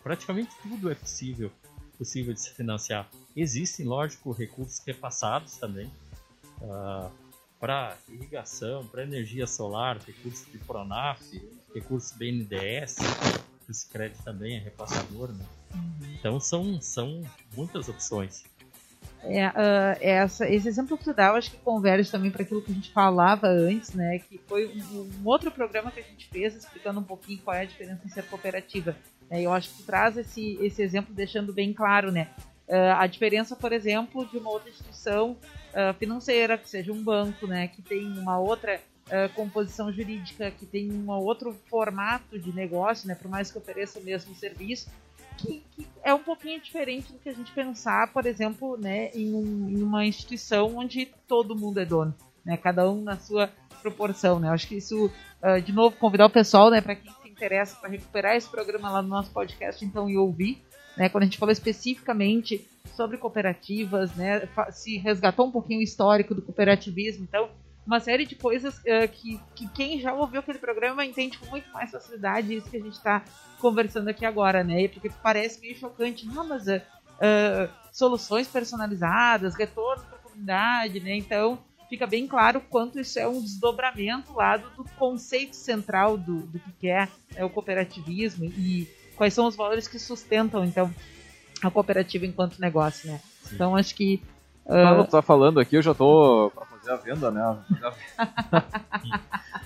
praticamente tudo é possível, possível de se financiar. Existem, lógico, recursos repassados também uh, ah, para irrigação, para energia solar, recursos de Pronaf, recursos BNDES, esse crédito também é repassador, né? Uhum. Então são, são muitas opções. É, uh, essa, esse exemplo que tu dá, eu acho que converge também para aquilo que a gente falava antes, né? Que foi um, um, outro programa que a gente fez explicando um pouquinho qual é a diferença em ser cooperativa. É, eu acho que traz esse, esse exemplo deixando bem claro, né? Uh, a diferença, por exemplo, de uma outra instituição uh, financeira, que seja um banco, né? Que tem uma outra uh, composição jurídica, que tem um outro formato de negócio, né, por mais que ofereça o mesmo serviço, que, que, é um pouquinho diferente do que a gente pensar, por exemplo, né, em, um, em uma instituição onde todo mundo é dono, né, cada um na sua proporção. Né. Acho que isso, uh, de novo, convidar o pessoal, né, para quem se interessa, para recuperar esse programa lá no nosso podcast, então, e ouvir. Né, quando a gente falou especificamente sobre cooperativas, né, se resgatou um pouquinho o histórico do cooperativismo, então uma série de coisas uh, que, que quem já ouviu aquele programa entende com muito mais facilidade isso que a gente está conversando aqui agora, né? Porque parece meio chocante, não, mas uh, soluções personalizadas, retorno para a comunidade, né? Então fica bem claro quanto isso é um desdobramento lá do, do conceito central do, do que é, é o cooperativismo e quais são os valores que sustentam então a cooperativa enquanto negócio, né? Sim. Então acho que uh... Quando tu tá falando aqui, eu já tô fazer a venda, né?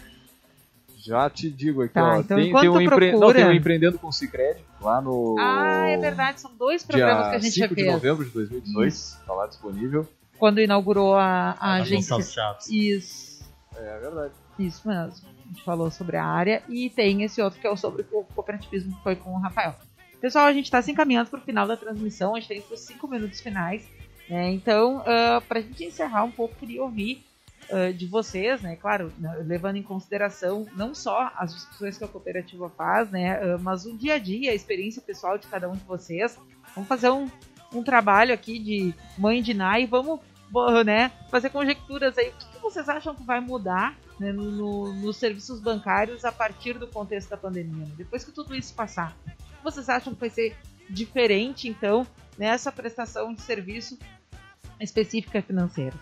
Já te digo aqui, tá, ó. Então tem, tem, um empre... Não, tem um Empreendendo com o Cicred lá no. Ah, é verdade, são dois programas que a gente já fez. de novembro de 2018, Isso. tá lá disponível. Quando inaugurou a, a, a agência. Isso. É, é verdade. Isso mesmo. A gente falou sobre a área e tem esse outro que é o sobre o cooperativismo que foi com o Rafael. Pessoal, a gente está se encaminhando para o final da transmissão, a gente tem os cinco minutos finais. Né? Então, uh, ah, para a gente encerrar um pouco, queria ouvir uh, de vocês, né? Claro, né, levando em consideração não só as discussões que a cooperativa faz, né? Uh, mas o dia a dia, a experiência pessoal de cada um de vocês. Vamos fazer um, um trabalho aqui de mãe de Nai vamos né, fazer conjecturas aí. O que, que vocês acham que vai mudar né, no, no, nos serviços bancários a partir do contexto da pandemia? Depois que tudo isso passar, vocês acham que vai ser diferente, então, nessa prestação de serviço específica financeira.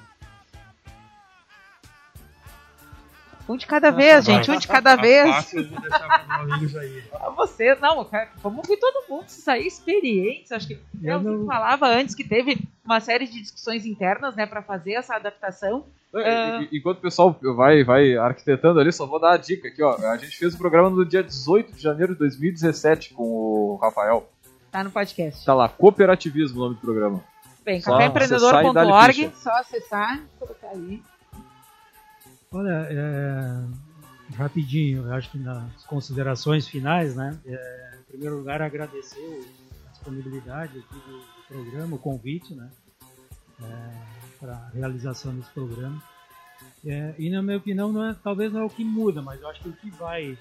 Um de cada vez, gente, um de cada vez. Fácil, vou deixar pro meu amigo Jair. Você, não, vamos ouvir todo mundo, isso aí é experiência. Acho que eu, eu não... falava antes que teve uma série de discussões internas, né, para fazer essa adaptação. Uh... Enquanto o pessoal vai, vai arquitetando ali, só vou dar a dica aqui, ó. A gente fez o programa no dia 18 de janeiro de 2017 com o Rafael. Tá no podcast. Tá lá, Cooperativismo o nome do programa. Bem, caféempreendedor.org, só acessar, colocar aí. Olha, é, rapidinho, eu acho que nas considerações finais, né? É, em primeiro lugar, agradecer a disponibilidade aqui do, programa, o convite, né? É, para a realização desse programa. É, e na minha opinião, não é, talvez não é o que muda, mas eu acho que o que vai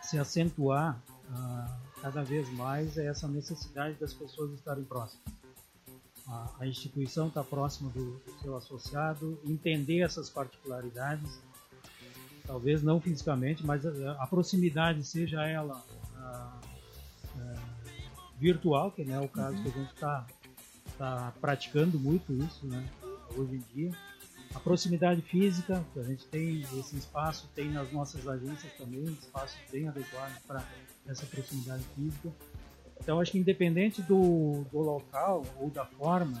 se acentuar ah, cada vez mais é essa necessidade das pessoas estarem próximas. A, a instituição está próxima do, do, seu associado, entender essas particularidades, talvez não fisicamente, mas a, a proximidade, seja ela ah, é, virtual, que é o caso uhum. que a gente está tá praticando muito isso né, hoje em dia, a proximidade física, que a gente tem esse espaço, tem nas nossas agências também, espaços bem adequados para essa proximidade física. Então, acho que independente do, do local ou da forma,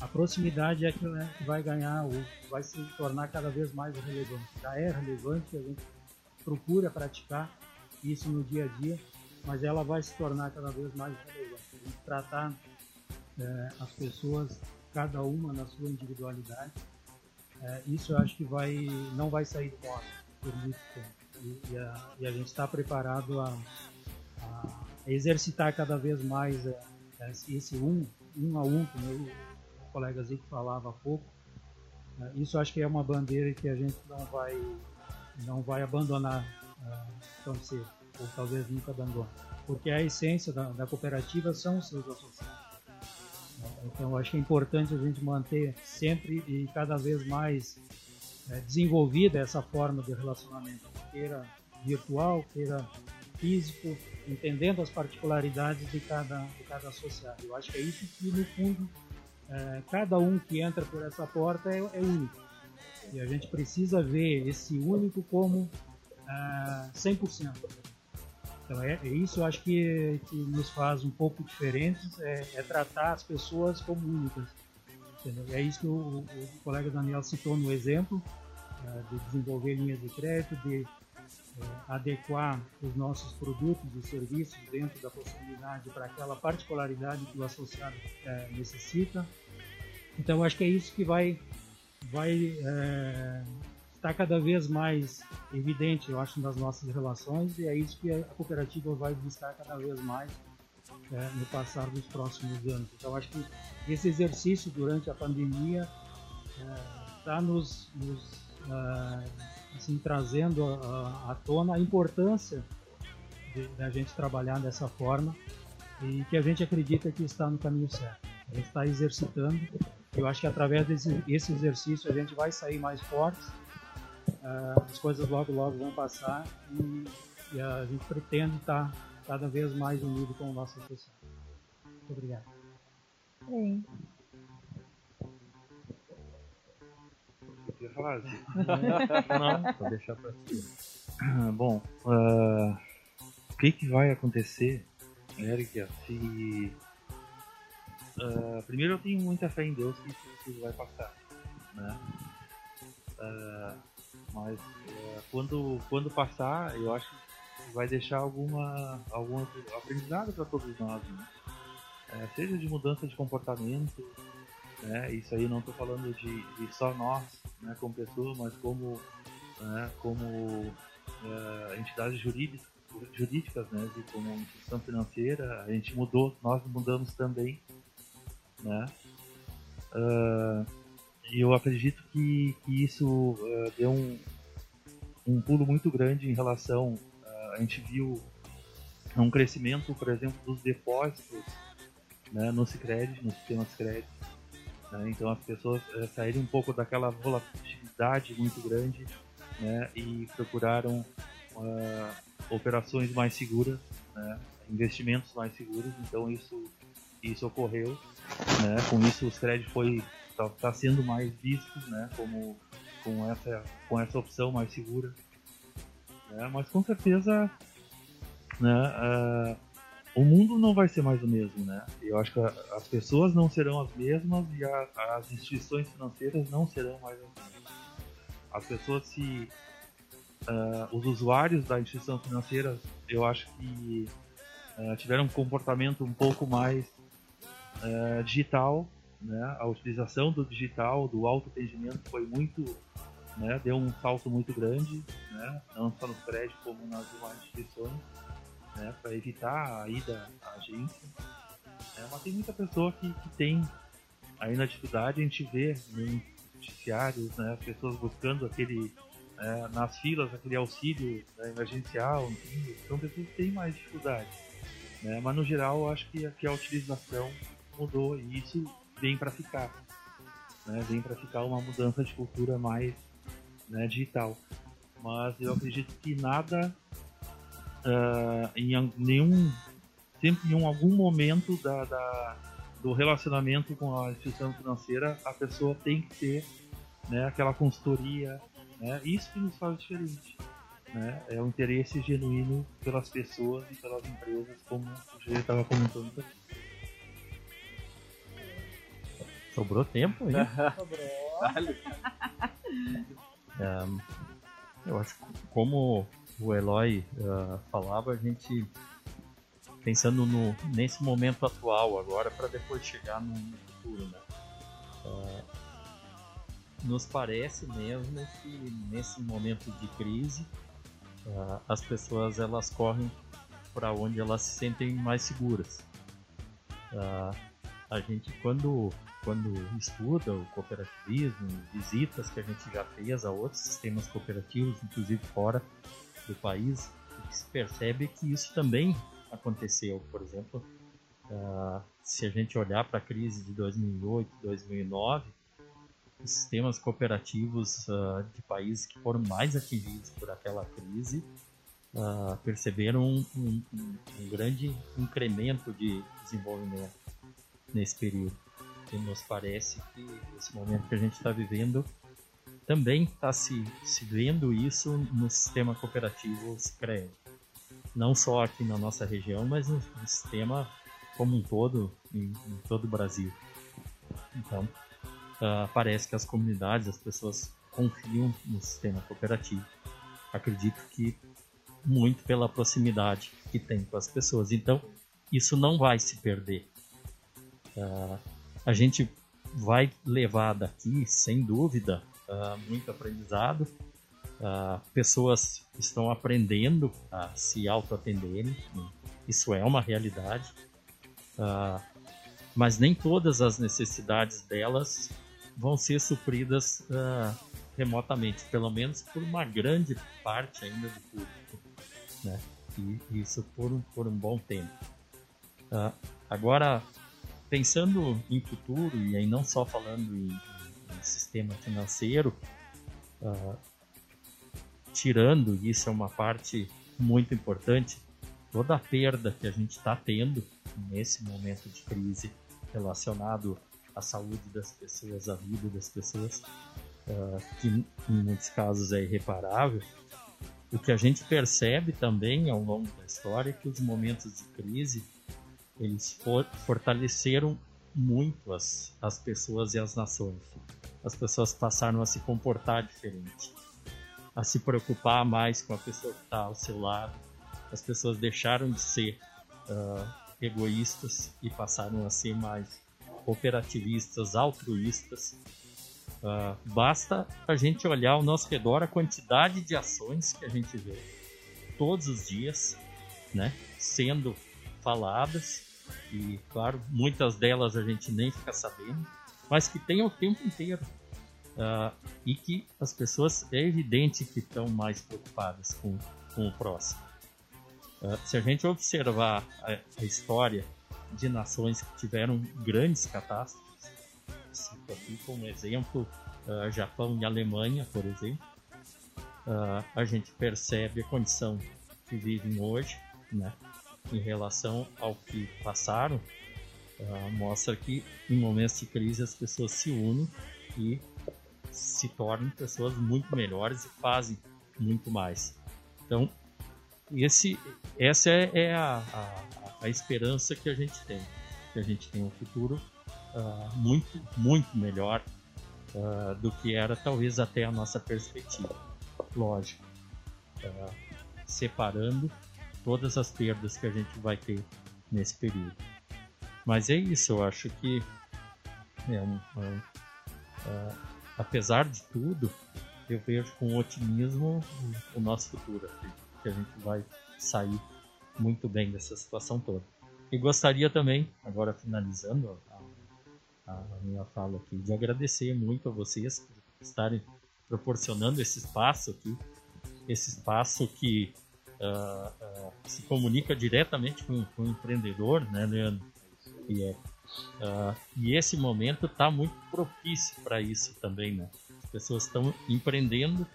a proximidade é que né, vai ganhar, ou vai se tornar cada vez mais relevante. Já é relevante, a gente procura praticar isso no dia a dia, mas ela vai se tornar cada vez mais relevante. A gente tratar é, as pessoas, cada uma na sua individualidade, é, isso eu acho que vai, não vai sair moda por muito tempo. E, e, a, e a, gente está preparado a, a, exercitar cada vez mais é, esse um, um a um, como o colega Zico falava há pouco. É, isso acho que é uma bandeira que a gente não vai, não vai abandonar é, tão cedo, ou talvez nunca abandone. Porque a essência da, da cooperativa são os seus associados. Então, acho que é importante a gente manter sempre e cada vez mais desenvolvida essa forma de relacionamento, queira virtual, queira físico, entendendo as particularidades de cada, de cada associado. Eu acho que é isso que, no fundo, é, cada um que entra por essa porta é, é, único. E a gente precisa ver esse único como é, 100%. Então é, é isso, eu acho que, que nos faz um pouco diferentes, é, é tratar as pessoas como únicas. Entendeu? É isso que o, o, colega Daniel citou no exemplo, é, de desenvolver linhas de crédito, de adequar os nossos produtos e serviços dentro da possibilidade para aquela particularidade que o associado é, necessita. Então, acho que é isso que vai, vai é, está cada vez mais evidente, eu acho, nas nossas relações e é isso que a cooperativa vai buscar cada vez mais é, no passar dos próximos anos. Então, acho que esse exercício durante a pandemia está nos, nos assim, trazendo à tona a importância da gente trabalhar dessa forma e que a gente acredita que está no caminho certo. A gente está exercitando. Eu acho que através desse exercício a gente vai sair mais fortes uh, as coisas logo logo vão passar e, e a gente pretende estar cada vez mais unido com o nosso associado. Muito obrigado. Sim. Falar assim. Não, vou deixar para ti. Bom, uh, o que, que vai acontecer, Eric, se. Uh, primeiro eu tenho muita fé em Deus que isso vai passar. Né? Uh, mas quando, quando passar, eu acho que vai deixar alguma, algum aprendizado para todos nós. Né? É, seja de mudança de comportamento, né? isso aí não estou falando de, de, só nós né, como pessoa, mas como, né, como é, entidades jurídicas, jurídicas né, e como instituição financeira, a gente mudou, nós mudamos também. Né? Uh, e eu acredito que, que isso uh, deu um, um pulo muito grande em relação. Uh, a gente viu um crescimento, por exemplo, dos depósitos né, no Cicred, no sistema Cicred. Né, então as pessoas uh, saíram um pouco daquela volatilidade muito grande né, e procuraram uh, operações mais seguras, né, investimentos mais seguros. Então isso, isso ocorreu. Né, com isso o Cicred foi está tá sendo mais visto né, como com essa, com essa opção mais segura. Né? Mas com certeza né, uh, o mundo não vai ser mais o mesmo. Né? Eu acho que as pessoas não serão as mesmas e a, as instituições financeiras não serão mais as mesmas. As pessoas se. Uh, os usuários da instituição financeira, eu acho que uh, tiveram um comportamento um pouco mais digital né? A utilização do digital, do autoatendimento foi muito, né? Deu um salto muito grande, né? Não só no prédio como nas demais instituições, né? Para evitar a ida à agência. É, mas tem muita pessoa que, que tem ainda dificuldade, a gente vê no noticiários, né, as pessoas buscando aquele é, nas filas aquele auxílio né, emergencial, enfim, então pessoas têm mais dificuldade. Né, mas no geral eu acho que, que a utilização mudou e isso vem para ficar. Né, vem para ficar uma mudança de cultura mais né, digital. Mas eu acredito que nada uh, em nenhum sempre em algum momento da, da, do relacionamento com a instituição financeira a pessoa tem que ter né, aquela consultoria né? Isso que nos faz diferente. Né? É o interesse genuíno pelas pessoas e pelas empresas, como o Gê estava comentando aqui. Sobrou tempo, hein? Sobrou. um, eu acho que como o Eloy uh, falava, a gente pensando no, nesse momento atual agora para depois chegar no futuro, né? Uh, nos parece mesmo que nesse momento de crise uh, as pessoas elas correm para onde elas se sentem mais seguras. A gente quando quando estuda o cooperativismo, visitas que a gente já fez a outros sistemas cooperativos, inclusive fora do país, se percebe que isso também aconteceu. Por exemplo, uh, se a gente olhar para a crise de 2008, 2009, os sistemas cooperativos uh, de países que foram mais atingidos por aquela crise uh, perceberam um, um, um, grande incremento de desenvolvimento nesse período. E nos parece que esse momento que a gente está vivendo também está se, se vendo isso no sistema cooperativo Scred. Não só aqui na nossa região, mas no sistema como um todo, em, em todo o Brasil. Então, uh, parece que as comunidades, as pessoas confiam no sistema cooperativo. Acredito que muito pela proximidade que tem com as pessoas. Então, isso não vai se perder. Uh, a gente vai levar daqui, sem dúvida, uh, muito aprendizado. Uh, pessoas estão aprendendo a se autoatenderem, isso é uma realidade. mas nem todas as necessidades delas vão ser supridas uh, remotamente, pelo menos por uma grande parte ainda do público, né? E isso por um, por um bom tempo. Uh, agora, pensando em futuro e aí não só falando em sistema financeiro, uh, tirando isso é uma parte muito importante, toda a perda que a gente está tendo nesse momento de crise relacionado a saúde das pessoas, a vida das pessoas, uh, que em muitos casos é irreparável. O que a gente percebe também ao longo da história é que os momentos de crise eles for, fortaleceram muito as, as pessoas e as nações. As pessoas passaram a se comportar diferente, a se preocupar mais com a pessoa que está ao seu lado. As pessoas deixaram de ser uh, egoístas e passaram a ser mais cooperativistas, altruístas. Uh, basta a gente olhar ao nosso redor a quantidade de ações que a gente vê todos os dias, né, sendo faladas e, claro, muitas delas a gente nem fica sabendo, mas que tem o tempo inteiro uh, e que as pessoas é evidente que estão mais preocupadas com, com o próximo. Uh, se a gente observar a, a história de nações que tiveram grandes catástrofes. Cito aqui como exemplo uh, Japão e Alemanha, por exemplo. A gente percebe a condição que vivem hoje, né, em relação ao que passaram. Uh, mostra que em momentos de crise as pessoas se unem e se tornam pessoas muito melhores e fazem muito mais. Então, esse, essa é, é a, a a esperança que a gente tem, que a gente tem um futuro uh, muito, muito melhor uh, do que era talvez até a nossa perspectiva. Lógico, separando todas as perdas que a gente vai ter nesse período. Mas é isso, eu acho que é é um, apesar de tudo, eu vejo com otimismo o nosso futuro, que a gente vai sair muito bem dessa situação toda. e gostaria também, agora finalizando a, a, minha fala aqui, de agradecer muito a vocês por estarem proporcionando esse espaço aqui, esse espaço que uh, uh, se comunica diretamente com, com, o empreendedor, né, Leandro? E, é, uh, e esse momento está muito propício para isso também, né? As pessoas estão empreendendo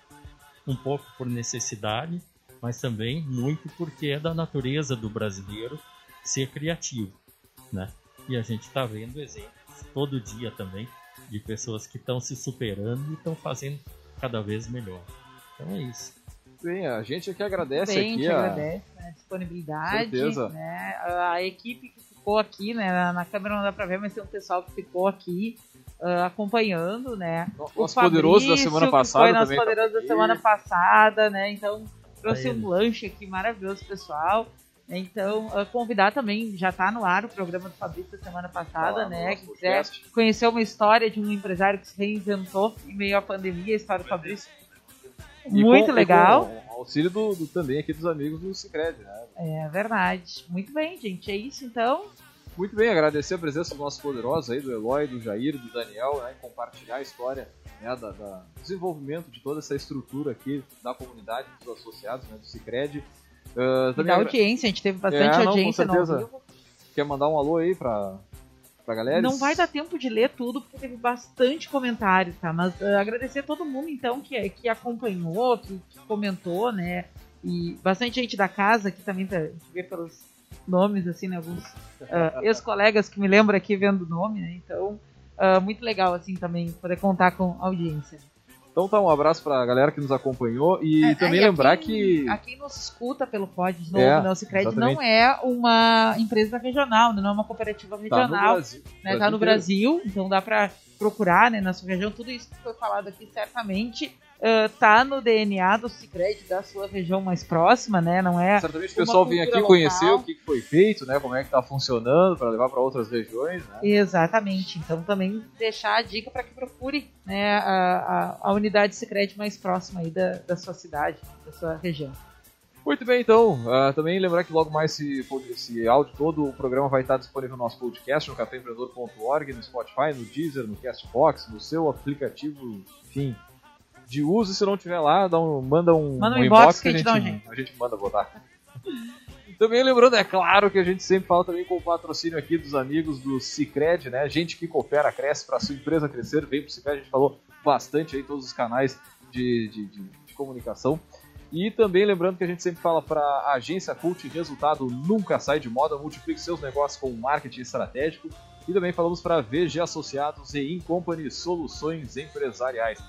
um pouco por necessidade, mas também muito porque é da natureza do brasileiro ser criativo, né? E a gente está vendo exemplos todo dia também de pessoas que estão se superando e estão fazendo cada vez melhor. Então é isso. Bem, a gente aqui agradece Bem, aqui a, agradece, né, a disponibilidade, né, a equipe que ficou aqui, né, na, na câmera não dá para ver, mas tem um pessoal que ficou aqui uh, acompanhando, né? O nosso poderoso da semana passada foi nosso tá poderoso tá da semana passada, né? Então trouxe um lanche aqui maravilhoso, pessoal. Então, uh, convidar também, já está no ar o programa do Fabrício da semana passada, né? Quem quiser conhecer uma história de um empresário que se reinventou em meio à pandemia, a história do Fabrício. E Muito com, legal. Auxílio do, do, também aqui dos amigos do Cicred, né? É verdade. Muito bem, gente. É isso então. Muito bem, agradecer a presença do nosso poderoso aí, do Eloy, do Jair, do Daniel, né, compartilhar a história né, da, da, desenvolvimento de toda essa estrutura aqui da comunidade, dos associados, né, do Cicred. Uh, da audiência, a gente teve bastante é, não, audiência no vivo. Quer mandar um alô aí pra, pra galera? Não vai dar tempo de ler tudo, porque teve bastante comentário, tá? Mas uh, agradecer a todo mundo, então, que, que acompanhou, que, que, comentou, né? E bastante gente da casa aqui também, tá, a gente vê pelos nomes, assim, né? Alguns uh, ex-colegas que me lembram aqui vendo o nome, né? Então, uh, muito legal, assim, também poder contar com a audiência. Então tá, um abraço pra galera que nos acompanhou e é, também lembrar quem, que. A quem nos escuta pelo pod de novo, é, né? O Cicred não é uma empresa regional, não é uma cooperativa regional. Tá no Brasil. Né? Tá no Brasil, então dá pra procurar né, na sua região. Tudo isso que foi falado aqui certamente uh, tá no DNA do Cicred da sua região mais próxima, né? Não é. Certamente o pessoal vem aqui local. conhecer o que foi feito, né? Como é que tá funcionando para levar para outras regiões, né? Exatamente. Então também deixar a dica para que procure né, a, a, a unidade Cicred mais próxima aí da, da sua cidade, da sua região. Muito bem, então. Uh, também lembrar que logo mais esse, esse áudio todo, o programa vai estar disponível no nosso podcast, no caféempreendedor.org, no Spotify, no Deezer, no Castbox, no seu aplicativo, enfim, de uso. Se não tiver lá, dá um, manda um, manda um, um inbox, inbox que a gente, a gente, a gente manda botar. também lembrando, é claro, que a gente sempre fala também com o patrocínio aqui dos amigos do Cicred, né? Gente que coopera, cresce para sua empresa crescer, vem pro Cicred, a gente falou bastante aí todos os canais de, de, de, de comunicação. E também lembrando que a gente sempre fala para a agência Cult, resultado nunca sai de moda, multiplique seus negócios com marketing estratégico. E também falamos para VG Associados e Incompany Soluções Empresariais.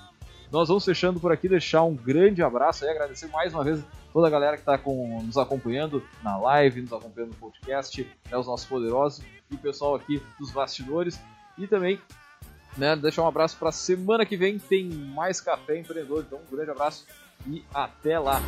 Nós vamos fechando por aqui, deixar um grande abraço e agradecer mais uma vez toda a galera que está nos acompanhando na live, nos acompanhando no podcast, né, os nossos poderosos e o pessoal aqui dos bastidores. E também né, deixar um abraço para semana que vem tem mais Café Empreendedor. Então, um grande abraço e até lá!